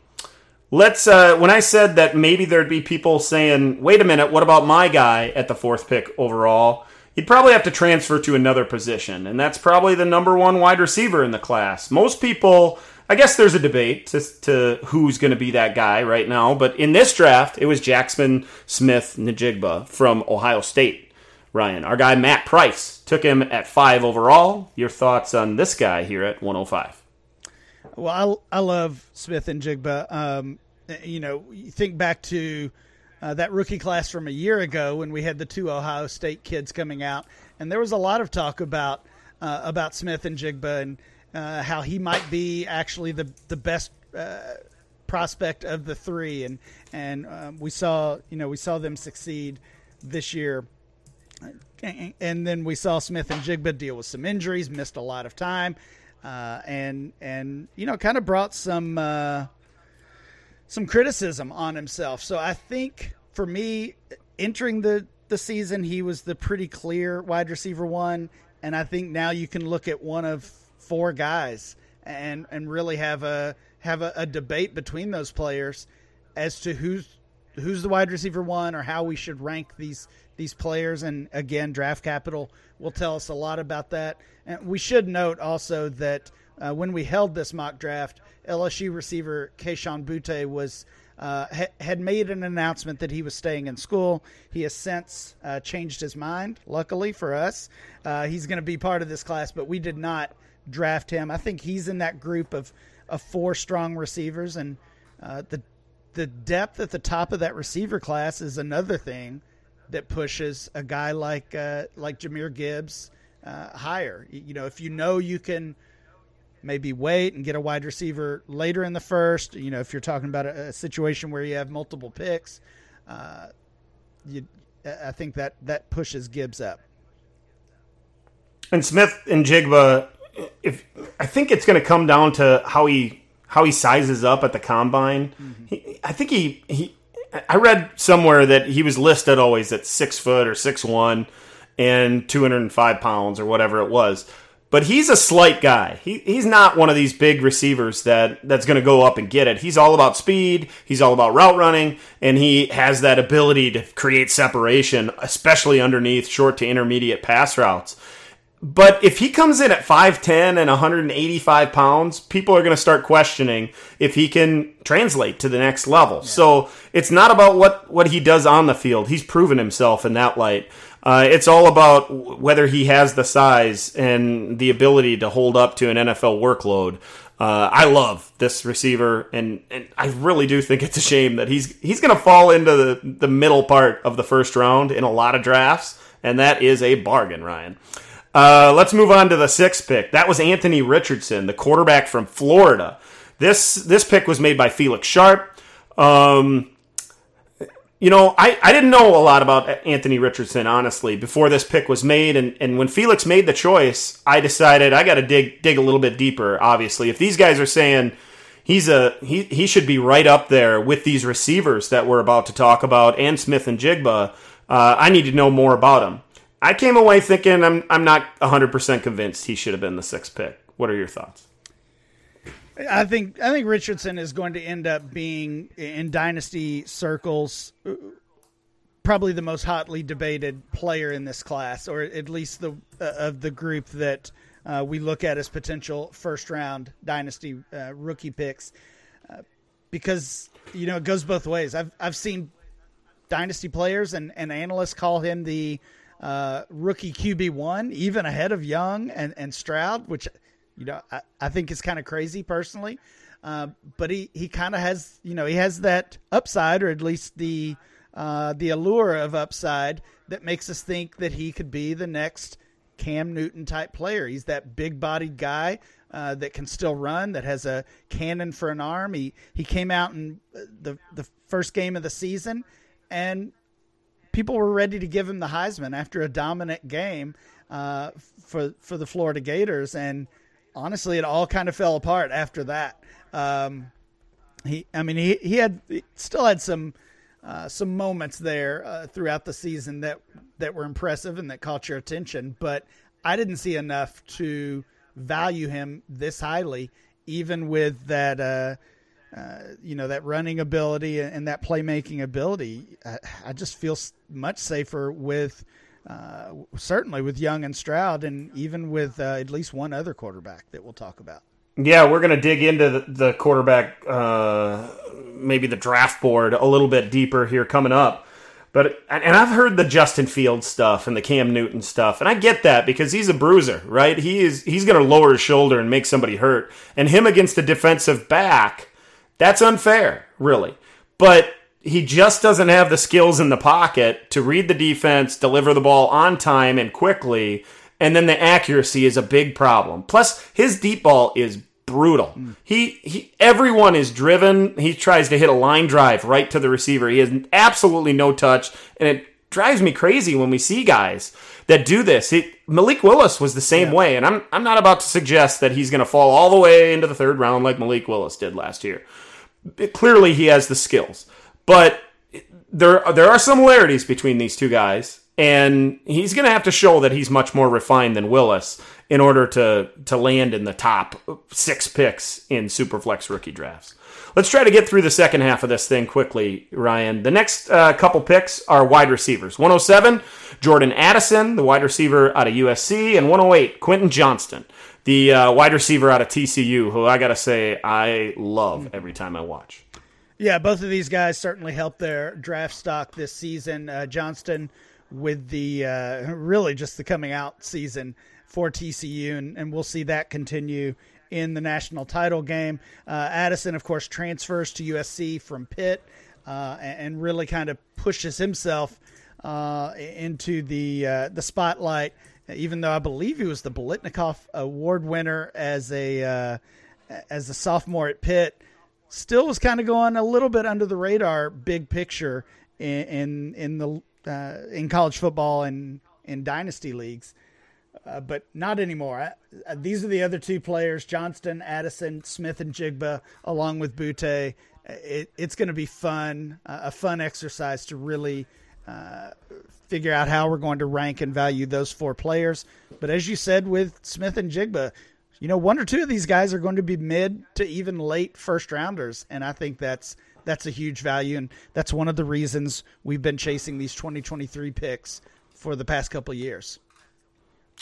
Let's. Uh, when I said that maybe there'd be people saying, "Wait a minute, what about my guy at the fourth pick overall?" He'd probably have to transfer to another position, and that's probably the number one wide receiver in the class. Most people, I guess, there's a debate to, to who's going to be that guy right now, but in this draft, it was Jackson Smith Najigba from Ohio State. Ryan, our guy Matt Price took him at five overall. Your thoughts on this guy here at 105? Well, I, I love Smith-Njigba. Um, you know, you think back to uh, that rookie class from a year ago when we had the two Ohio State kids coming out, and there was a lot of talk about uh, about Smith-Njigba and uh, how he might be actually the the best uh, prospect of the three, and and um, we saw you know we saw them succeed this year. And then we saw Smith-Njigba deal with some injuries, missed a lot of time, uh, and and you know kind of brought some uh, some criticism on himself. So I think for me, entering the the season, he was the pretty clear wide receiver one, and I think now you can look at one of four guys and and really have a have a, a debate between those players as to who's who's the wide receiver one or how we should rank these these players. And again, draft capital will tell us a lot about that. And we should note also that uh, when we held this mock draft, LSU receiver Kayshon Boutte was uh, ha- had made an announcement that he was staying in school. He has since uh, changed his mind. Luckily for us, uh, he's going to be part of this class, but we did not draft him. I think he's in that group of of four strong receivers, and uh, the the depth at the top of that receiver class is another thing that pushes a guy like uh, like Jahmyr Gibbs uh, higher. You know, if you know you can maybe wait and get a wide receiver later in the first, you know, if you're talking about a, a situation where you have multiple picks, uh, you, I think that that pushes Gibbs up. And Smith and Jigba, if I think it's going to come down to how he how he sizes up at the combine. He, I think he he. I read somewhere that he was listed always at six foot or six one and two hundred and five pounds or whatever it was. But he's a slight guy. He, he's not one of these big receivers that, that's going to go up and get it. He's all about speed. He's all about route running, and he has that ability to create separation, especially underneath short to intermediate pass routes. But if he comes in at 5'10 and 185 pounds, people are going to start questioning if he can translate to the next level. So it's not about what, what he does on the field. He's proven himself in that light. Uh, it's all about w- whether he has the size and the ability to hold up to an NFL workload. Uh, I love this receiver, and, and I really do think it's a shame that he's he's going to fall into the, the middle part of the first round in a lot of drafts, and that is a bargain, Ryan. Uh, let's move on to the sixth pick. That was Anthony Richardson, the quarterback from Florida. This this pick was made by Felix Sharp. Um, you know, I, I didn't know a lot about Anthony Richardson, honestly, before this pick was made. And, and when Felix made the choice, I decided I got to dig dig a little bit deeper, obviously. If these guys are saying he's a he, he should be right up there with these receivers that we're about to talk about and Smith-Njigba, uh, I need to know more about him. I came away thinking I'm I'm not 100 percent convinced he should have been the sixth pick. What are your thoughts? I think I think Richardson is going to end up being in dynasty circles probably the most hotly debated player in this class, or at least the uh, of the group that uh, we look at as potential first round dynasty uh, rookie picks, uh, because you know it goes both ways. I've I've seen dynasty players and, and analysts call him the uh, rookie QB one, even ahead of Young and, and Stroud, which you know I, I think is kind of crazy personally. Uh, but he, he kind of has you know he has that upside, or at least the uh, the allure of upside that makes us think that he could be the next Cam Newton type player. He's that big bodied guy uh, that can still run, that has a cannon for an arm. He he came out in the the first game of the season, and people were ready to give him the Heisman after a dominant game uh, for for the Florida Gators, and honestly, it all kind of fell apart after that. Um, he, I mean, he he had he still had some uh, some moments there uh, throughout the season that that were impressive and that caught your attention, but I didn't see enough to value him this highly, even with that. Uh, you know that running ability and that playmaking ability. I, I just feel much safer with uh, certainly with Young and Stroud, and even with uh, at least one other quarterback that we'll talk about. Yeah, we're going to dig into the, the quarterback, uh, maybe the draft board a little bit deeper here coming up. But and I've heard the Justin Fields stuff and the Cam Newton stuff, and I get that because he's a bruiser, right? He is he's going to lower his shoulder and make somebody hurt, and him against a defensive back, that's unfair, really. But he just doesn't have the skills in the pocket to read the defense, deliver the ball on time and quickly, and then the accuracy is a big problem. Plus, his deep ball is brutal. Mm. He, he everyone is driven. He tries to hit a line drive right to the receiver. He has absolutely no touch, and it drives me crazy when we see guys that do this. It, Malik Willis was the same yeah. way, and I'm I'm not about to suggest that he's going to fall all the way into the third round like Malik Willis did last year. Clearly, he has the skills, but there there are similarities between these two guys, and he's going to have to show that he's much more refined than Willis in order to to land in the top six picks in Superflex rookie drafts. Let's try to get through the second half of this thing quickly, Ryan. The next uh, couple picks are wide receivers. 107, Jordan Addison, the wide receiver out of USC, and 108, Quentin Johnston, the uh, wide receiver out of TCU, who I got to say I love every time I watch. Yeah, both of these guys certainly helped their draft stock this season. Uh, Johnston with the uh, really just the coming out season for TCU, and, and we'll see that continue in the national title game. Uh, Addison, of course, transfers to USC from Pitt uh, and, and, really kind of pushes himself uh, into the uh, the spotlight. Even though I believe he was the Biletnikoff Award winner as a uh, as a sophomore at Pitt, still was kind of going a little bit under the radar, big picture in in, in the uh, in college football and in dynasty leagues. Uh, but not anymore. Uh, these are the other two players: Johnston, Addison, Smith-Njigba, along with Boutte. It, it's going to be fun, uh, a fun exercise to really uh, figure out how we're going to rank and value those four players. But as you said with Smith-Njigba, you know, one or two of these guys are going to be mid to even late first rounders, and I think that's that's a huge value, and that's one of the reasons we've been chasing these 2023 picks for the past couple years.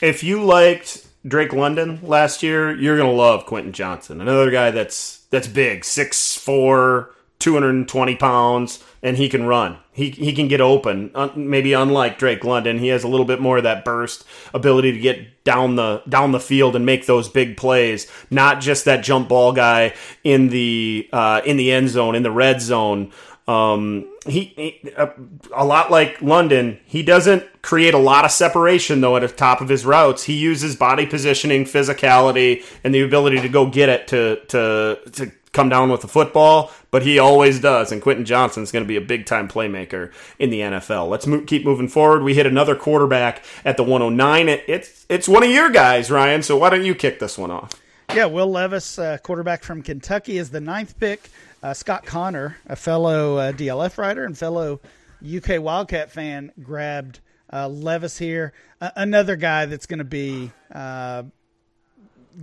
If you liked Drake London last year, you're gonna love Quentin Johnston, another guy that's that's big, six four, 220 pounds, and he can run. He, he can get open. maybe unlike Drake London, he has a little bit more of that burst ability to get down the down the field and make those big plays. Not just that jump ball guy in the uh, in the end zone, in the red zone. Um, he, he a, a, lot like London, he doesn't create a lot of separation though at the top of his routes. He uses body positioning, physicality, and the ability to go get it to to to come down with the football, but he always does. And Quentin Johnston is going to be a big time playmaker in the NFL. Let's keep moving forward. We hit another quarterback at the 109. It, it's it's one of your guys, Ryan. So why don't you kick this one off? Yeah, Will Levis, uh, quarterback from Kentucky, is the ninth pick. Uh, Scott Connor, a fellow uh, DLF writer and fellow UK Wildcat fan, grabbed uh, Levis here, another guy that's going to be uh,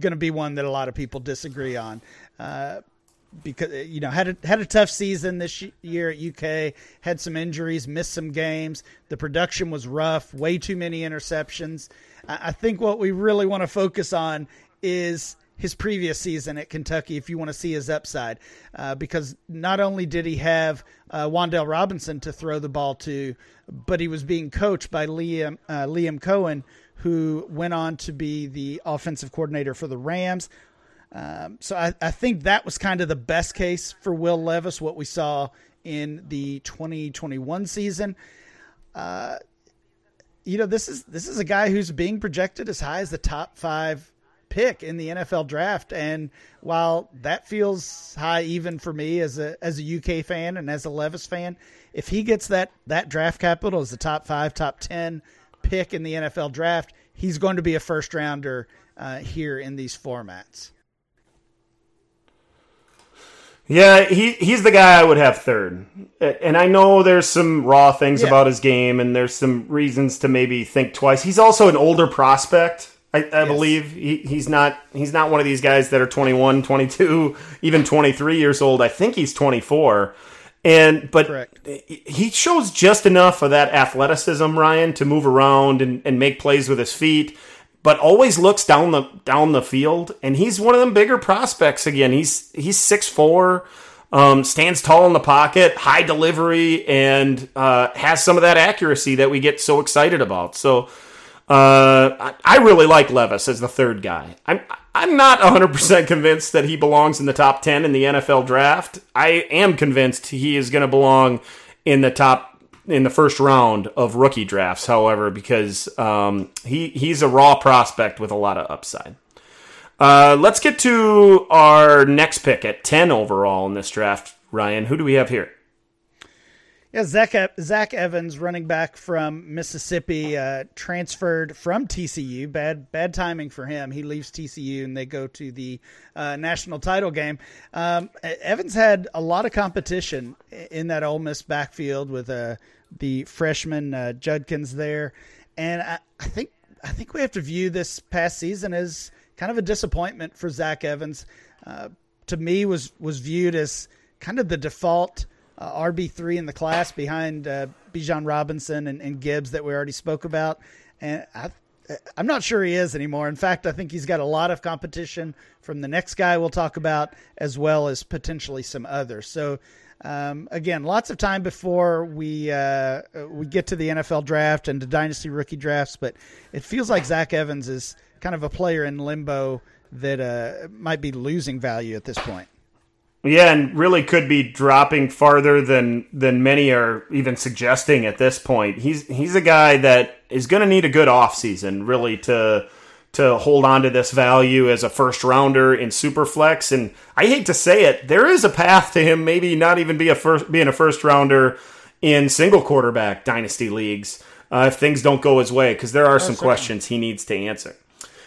going to be one that a lot of people disagree on. Uh, because you know had a, had a tough season this year at UK, had some injuries, missed some games. The production was rough, way too many interceptions. I think what we really want to focus on is his previous season at Kentucky if you want to see his upside. Uh, because not only did he have uh, Wan'Dale Robinson to throw the ball to, but he was being coached by Liam, uh, Liam Coen, who went on to be the offensive coordinator for the Rams. Um, so I, I think that was kind of the best case for Will Levis, what we saw in the 2021 season. Uh, you know, this is this is a guy who's being projected as high as the top five pick in the NFL draft. And while that feels high even for me as a as a UK fan and as a Levis fan, if he gets that that draft capital as the top five, top ten pick in the NFL draft, he's going to be a first rounder uh, here in these formats. Yeah, he he's the guy I would have third. And I know there's some raw things yeah. about his game and there's some reasons to maybe think twice. He's also an older prospect. I, I yes. believe he, he's not he's not one of these guys that are 21, 22, *laughs* even 23 years old. I think he's 24. And but Correct. he shows just enough of that athleticism, Ryan, to move around and, and make plays with his feet, but always looks down the down the field. And he's one of them bigger prospects again. He's he's six four, um, stands tall in the pocket, high delivery, and uh, has some of that accuracy that we get so excited about. So uh, I really like Levis as the third guy. I'm I'm not 100% convinced that he belongs in the top 10 in the NFL draft. I am convinced he is going to belong in the top in the first round of rookie drafts. However, because um, he he's a raw prospect with a lot of upside. Uh, let's get to our next pick at 10 overall in this draft. Ryan, who do we have here? Yeah, Zach Zach Evans, running back from Mississippi, uh, transferred from TCU. Bad bad timing for him. He leaves TCU and they go to the uh, national title game. Um, Evans had a lot of competition in that Ole Miss backfield with uh, the freshman uh, Judkins there, and I, I think I think we have to view this past season as kind of a disappointment for Zach Evans. Uh, to me, was was viewed as kind of the default uh, RB3 in the class behind uh, Bijan Robinson and, and, Gibbs that we already spoke about. And I, I'm not sure he is anymore. In fact, I think he's got a lot of competition from the next guy we'll talk about, as well as potentially some others. So, um, again, lots of time before we uh, we get to the NFL draft and the dynasty rookie drafts, but it feels like Zach Evans is kind of a player in limbo that uh, might be losing value at this point. Yeah, and really could be dropping farther than than many are even suggesting at this point. He's he's a guy that is going to need a good offseason really to to hold on to this value as a first rounder in Superflex. And I hate to say it, there is a path to him maybe not even be a first being a first rounder in single quarterback dynasty leagues uh, if things don't go his way because there are some questions he needs to answer.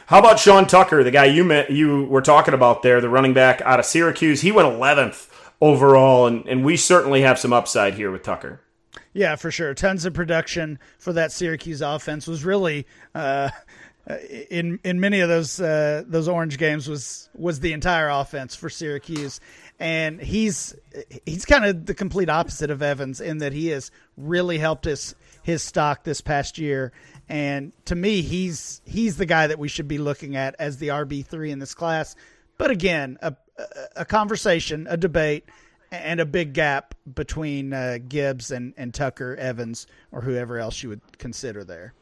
How about Sean Tucker, the guy you met, you were talking about there, the running back out of Syracuse? He went 11th overall, and, and we certainly have some upside here with Tucker. Yeah, for sure. Tons of production for that Syracuse offense was really uh, in in many of those uh, those orange games was was the entire offense for Syracuse, and he's he's kind of the complete opposite of Evans in that he has really helped his his stock this past year and to me, he's he's the guy that we should be looking at as the RB three in this class. But again, a, a conversation, a debate, and a big gap between uh, Gibbs and, and Tucker Evans or whoever else you would consider there.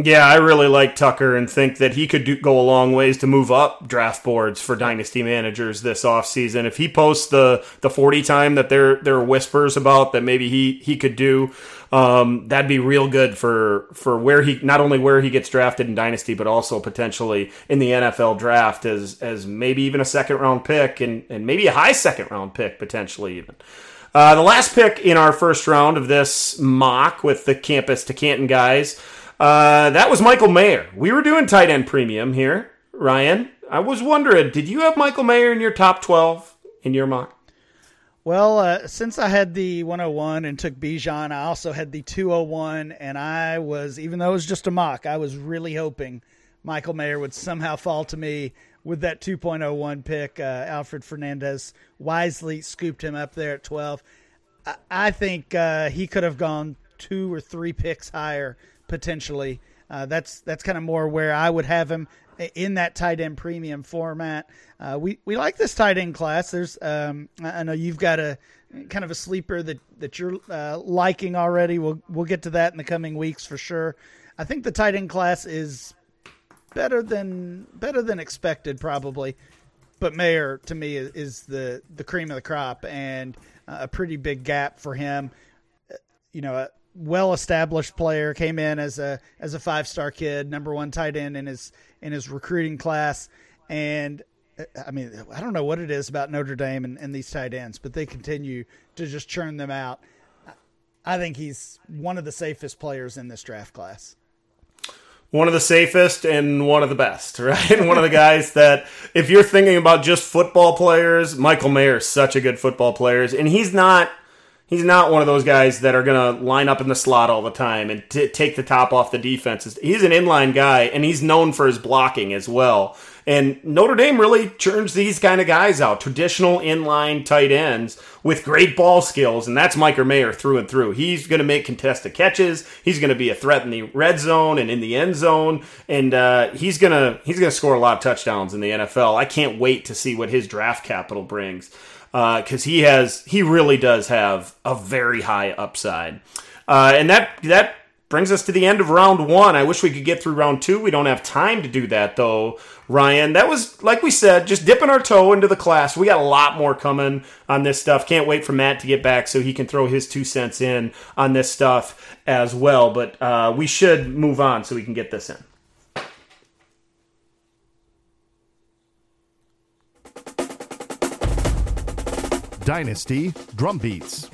Yeah, I really like Tucker and think that he could do, go a long ways to move up draft boards for dynasty managers this offseason. If he posts the the 40 time that there there are whispers about that maybe he he could do, um, that'd be real good for for where he not only where he gets drafted in dynasty but also potentially in the NFL draft as as maybe even a second round pick and and maybe a high second round pick potentially even. Uh, the last pick in our first round of this mock with the campus to Canton guys uh, that was Michael Mayer. We were doing tight end premium here, Ryan. I was wondering, did you have Michael Mayer in your top 12 in your mock? Well, uh, since I had the 101 and took Bijan, I also had the 201, and I was, even though it was just a mock, I was really hoping Michael Mayer would somehow fall to me with that 2.01 pick. Uh, Alfred Fernandez wisely scooped him up there at 12. I, I think uh, he could have gone two or three picks higher potentially. Uh, that's that's kind of more where I would have him in that tight end premium format. Uh, we we like this tight end class. There's um, I know you've got a kind of a sleeper that that you're uh, liking already. We'll we'll get to that in the coming weeks for sure. I think the tight end class is better than better than expected probably, but Mayer to me is, the the cream of the crop and a pretty big gap for him. You know, well established player, came in as a as a five star kid, number one tight end in his in his recruiting class, and uh, I mean I don't know what it is about Notre Dame and, and these tight ends, but they continue to just churn them out. I think he's one of the safest players in this draft class one of the safest and one of the best, *laughs* right? one of the guys that, if you're thinking about just football players, Michael Mayer is such a good football player, and he's not He's not one of those guys that are going to line up in the slot all the time and t- take the top off the defenses. He's an inline guy, and he's known for his blocking as well. And Notre Dame really churns these kind of guys out, traditional inline tight ends with great ball skills, and that's Michael Mayer through and through. He's going to make contested catches. He's going to be a threat in the red zone and in the end zone, and uh, he's to he's going to score a lot of touchdowns in the NFL. I can't wait to see what his draft capital brings because uh, he has he really does have a very high upside, uh, and that that brings us to the end of round one. I wish we could get through round two. We don't have time to do that though, Ryan. That was like we said, just dipping our toe into the class. We got a lot more coming on this stuff. Can't wait for Matt to get back so he can throw his two cents in on this stuff as well. But uh, we should move on so we can get this in. Dynasty Drum Beats.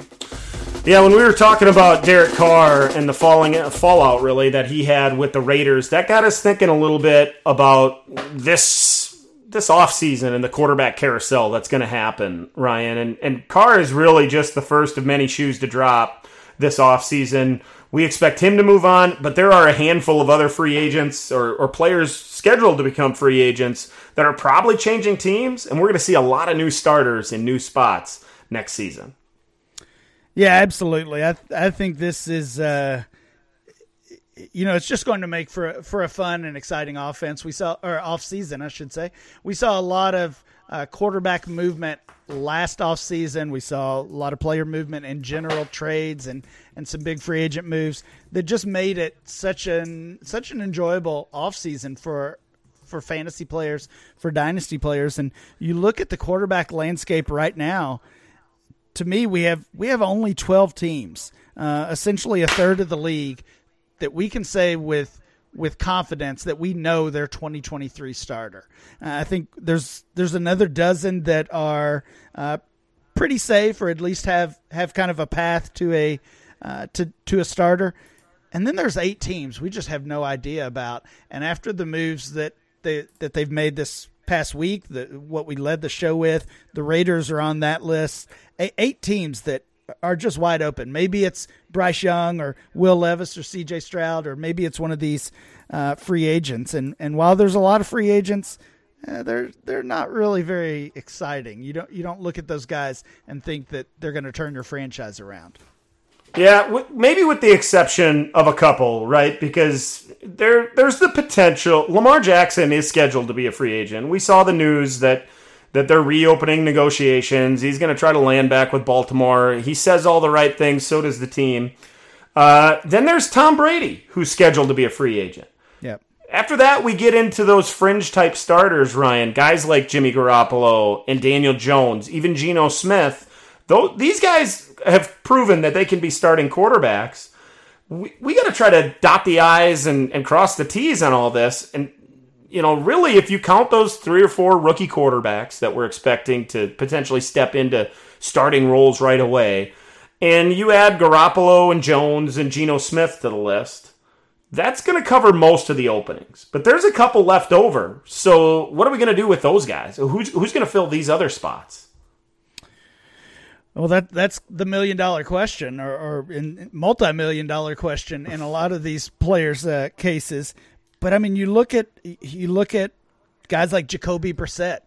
Yeah, when we were talking about Derek Carr and the falling fallout really that he had with the Raiders, that got us thinking a little bit about this this offseason and the quarterback carousel that's going to happen, Ryan. And and Carr is really just the first of many shoes to drop this offseason. We expect him to move on, but there are a handful of other free agents or, or players scheduled to become free agents that are probably changing teams, and we're going to see a lot of new starters in new spots next season. Yeah, absolutely. I I think this is uh, you know, it's just going to make for for a fun and exciting offense. We saw or off season, I should say. We saw a lot of uh, quarterback movement last off season. We saw a lot of player movement in general trades and and some big free agent moves that just made it such an such an enjoyable off season for for fantasy players, for dynasty players. And you look at the quarterback landscape right now to me, we have we have only twelve teams, uh, essentially a third of the league, that we can say with with confidence that we know their 2023 starter. Uh, I think there's there's another dozen that are uh, pretty safe, or at least have have kind of a path to a uh, to to a starter. And then there's eight teams we just have no idea about. And after the moves that they that they've made this past week, the, what we led the show with, the Raiders are on that list. Eight teams that are just wide open. Maybe it's Bryce Young or Will Levis or C.J. Stroud, or maybe it's one of these uh, free agents. And and while there's a lot of free agents, eh, they're they're not really very exciting. You don't you don't look at those guys and think that they're going to turn your franchise around. Yeah, maybe with the exception of a couple, right? Because there there's the potential. Lamar Jackson is scheduled to be a free agent. We saw the news that that they're reopening negotiations. He's going to try to land back with Baltimore. He says all the right things. So does the team. Uh, then there's Tom Brady, who's scheduled to be a free agent. Yep. After that, we get into those fringe type starters, Ryan. Guys like Jimmy Garoppolo and Daniel Jones, even Geno Smith. Though these guys have proven that they can be starting quarterbacks. We, we got to try to dot the I's and, and cross the T's on all this. And, you know, really, if you count those three or four rookie quarterbacks that we're expecting to potentially step into starting roles right away, and you add Garoppolo and Jones and Geno Smith to the list, that's going to cover most of the openings. But there's a couple left over. So what are we going to do with those guys? Who's, who's going to fill these other spots? Well, that that's the million dollar question, or, or multi million dollar question in a lot of these players' uh, cases. But I mean, you look at you look at guys like Jacoby Brissett.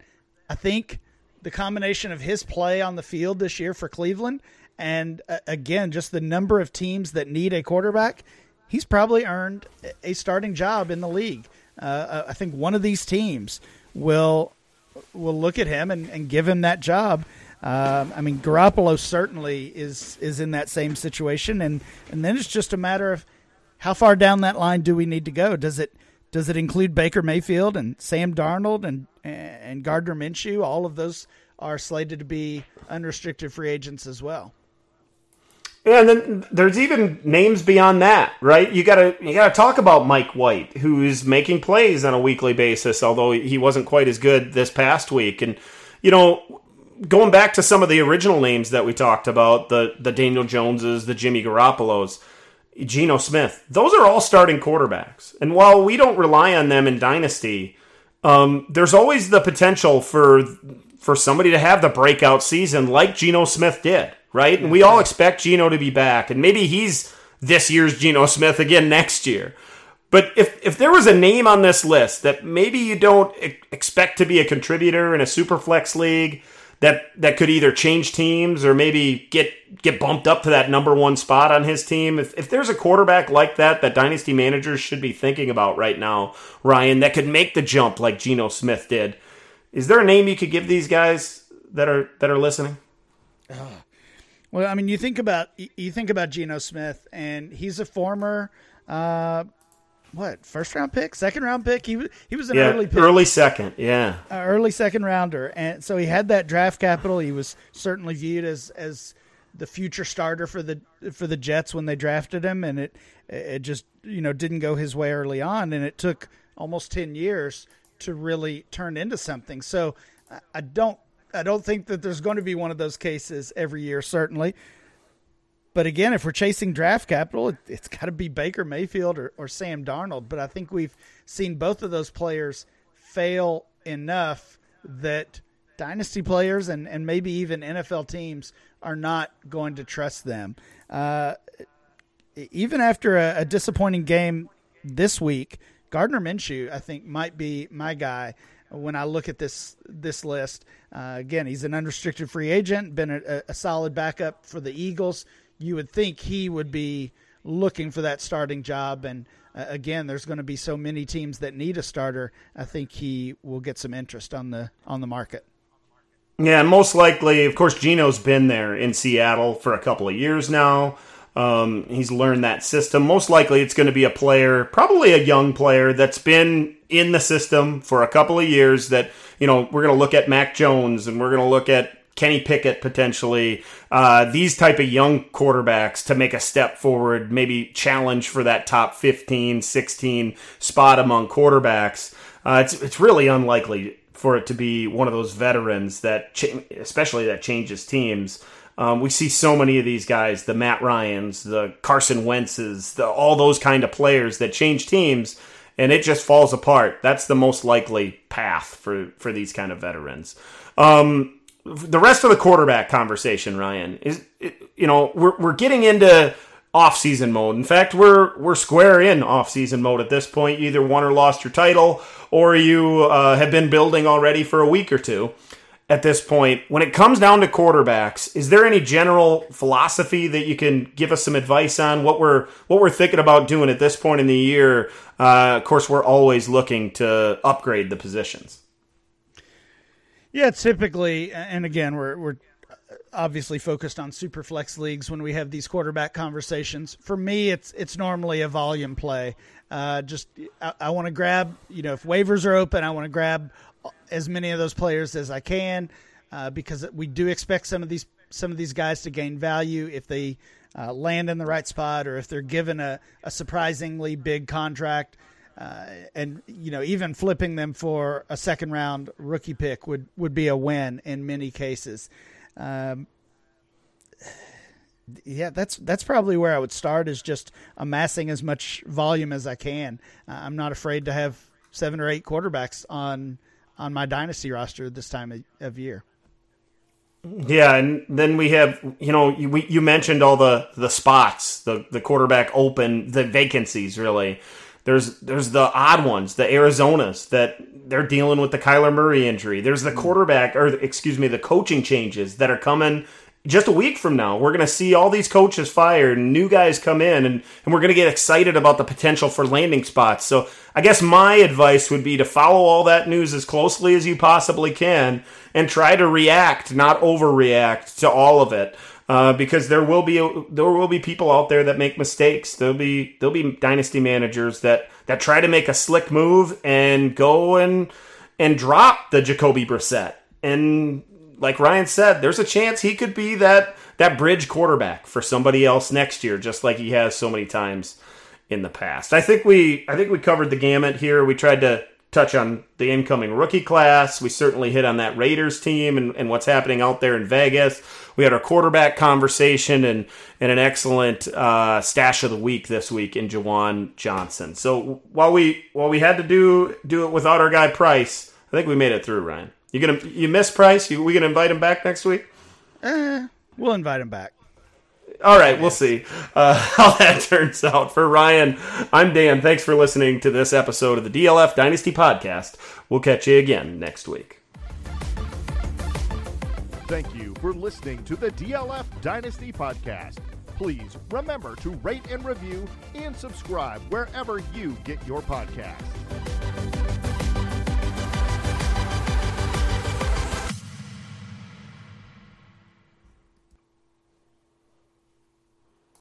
I think the combination of his play on the field this year for Cleveland, and uh, again, just the number of teams that need a quarterback, he's probably earned a starting job in the league. Uh, I think one of these teams will will look at him and, and give him that job. Um, I mean, Garoppolo certainly is is in that same situation, and and then it's just a matter of how far down that line do we need to go? Does it does it include Baker Mayfield and Sam Darnold and and Gardner Minshew? All of those are slated to be unrestricted free agents as well. Yeah, and then there's even names beyond that, right? You gotta you gotta talk about Mike White, who's making plays on a weekly basis, although he wasn't quite as good this past week. And you know, going back to some of the original names that we talked about, the the Daniel Joneses, the Jimmy Garoppolos, Geno Smith, those are all starting quarterbacks. And while we don't rely on them in dynasty, um, there's always the potential for for somebody to have the breakout season like Geno Smith did, right? And we all expect Geno to be back, and maybe he's this year's Geno Smith again next year. But if, if there was a name on this list that maybe you don't expect to be a contributor in a super flex league, that that could either change teams or maybe get get bumped up to that number one spot on his team. If, if there's a quarterback like that that dynasty managers should be thinking about right now, Ryan, that could make the jump like Geno Smith did, is there a name you could give these guys that are that are listening? Well, I mean, you think about you think about Geno Smith, and he's a former uh, what first round pick, second round pick. He was he was an yeah, early pick, early second, yeah, uh, early second rounder, and so he had that draft capital. He was certainly viewed as as the future starter for the for the Jets when they drafted him, and it it just you know didn't go his way early on, and it took almost ten years to really turn into something. So I don't I don't think that there's going to be one of those cases every year, certainly. But again, if we're chasing draft capital, it, has got to be Baker Mayfield or, or Sam Darnold. But I think we've seen both of those players fail enough that dynasty players and, and maybe even NFL teams are not going to trust them. Uh, even after a, a, disappointing game this week, Gardner Minshew, I think, might be my guy when I look at this this list. Uh, again, he's an unrestricted free agent, been a, a solid backup for the Eagles you would think he would be looking for that starting job. And uh, again, there's going to be so many teams that need a starter. I think he will get some interest on the on the market. Yeah, most likely. Of course, Geno's been there in Seattle for a couple of years now. Um, he's learned that system. Most likely, it's going to be a player, probably a young player that's been in the system for a couple of years. That you know, we're going to look at Mac Jones and we're going to look at Kenny Pickett potentially, uh, these type of young quarterbacks to make a step forward, maybe challenge for that top 15, 16 spot among quarterbacks. Uh, it's it's really unlikely for it to be one of those veterans that, cha- especially that changes teams. Um, we see so many of these guys, the Matt Ryan's, the Carson Wentz's, the, all those kind of players that change teams, and it just falls apart. That's the most likely path for for these kind of veterans. Um, the rest of the quarterback conversation, Ryan, is you know we're we're getting into off-season mode. In fact, we're we're square in off-season mode at this point. You either won or lost your title, or you uh, have been building already for a week or two. At this point, when it comes down to quarterbacks, is there any general philosophy that you can give us some advice on what we're what we're thinking about doing at this point in the year? Uh, of course, we're always looking to upgrade the positions. Yeah, typically, and again, we're we're obviously focused on super flex leagues when we have these quarterback conversations. For me, it's it's normally a volume play. Uh, just I, I want to grab, you know, if waivers are open, I want to grab as many of those players as I can uh, because we do expect some of these some of these guys to gain value if they uh, land in the right spot or if they're given a, a surprisingly big contract. Uh, and you know, even flipping them for a second round rookie pick would, would be a win in many cases. Um, yeah, that's that's probably where I would start is just amassing as much volume as I can. Uh, I'm not afraid to have seven or eight quarterbacks on on my dynasty roster this time of, of year. Yeah, and then we have you know you, we, you mentioned all the the spots, the the quarterback open, the vacancies really. There's there's the odd ones, the Arizonas that they're dealing with the Kyler Murray injury. There's the mm-hmm. quarterback or excuse me, the coaching changes that are coming just a week from now, we're going to see all these coaches fired and new guys come in, and, and we're going to get excited about the potential for landing spots. So, I guess my advice would be to follow all that news as closely as you possibly can and try to react, not overreact to all of it. Uh, because there will be there will be people out there that make mistakes. There'll be there'll be dynasty managers that that try to make a slick move and go and and drop the Jacoby Brissett and like Ryan said, there's a chance he could be that that bridge quarterback for somebody else next year, just like he has so many times in the past. I think we I think we covered the gamut here. We tried to touch on the incoming rookie class. We certainly hit on that Raiders team and, and what's happening out there in Vegas. We had our quarterback conversation and, and an excellent uh, stash of the week this week in Juwan Johnson. So while we while we had to do do it without our guy Price, I think we made it through, Ryan. You gonna you miss Price? You, we gonna invite him back next week? Eh, we'll invite him back. All right, we'll see uh, *laughs* how that turns out. For Ryan, I'm Dan. Thanks for listening to this episode of the DLF Dynasty Podcast. We'll catch you again next week. Thank you for listening to the DLF Dynasty Podcast. Please remember to rate and review and subscribe wherever you get your podcasts.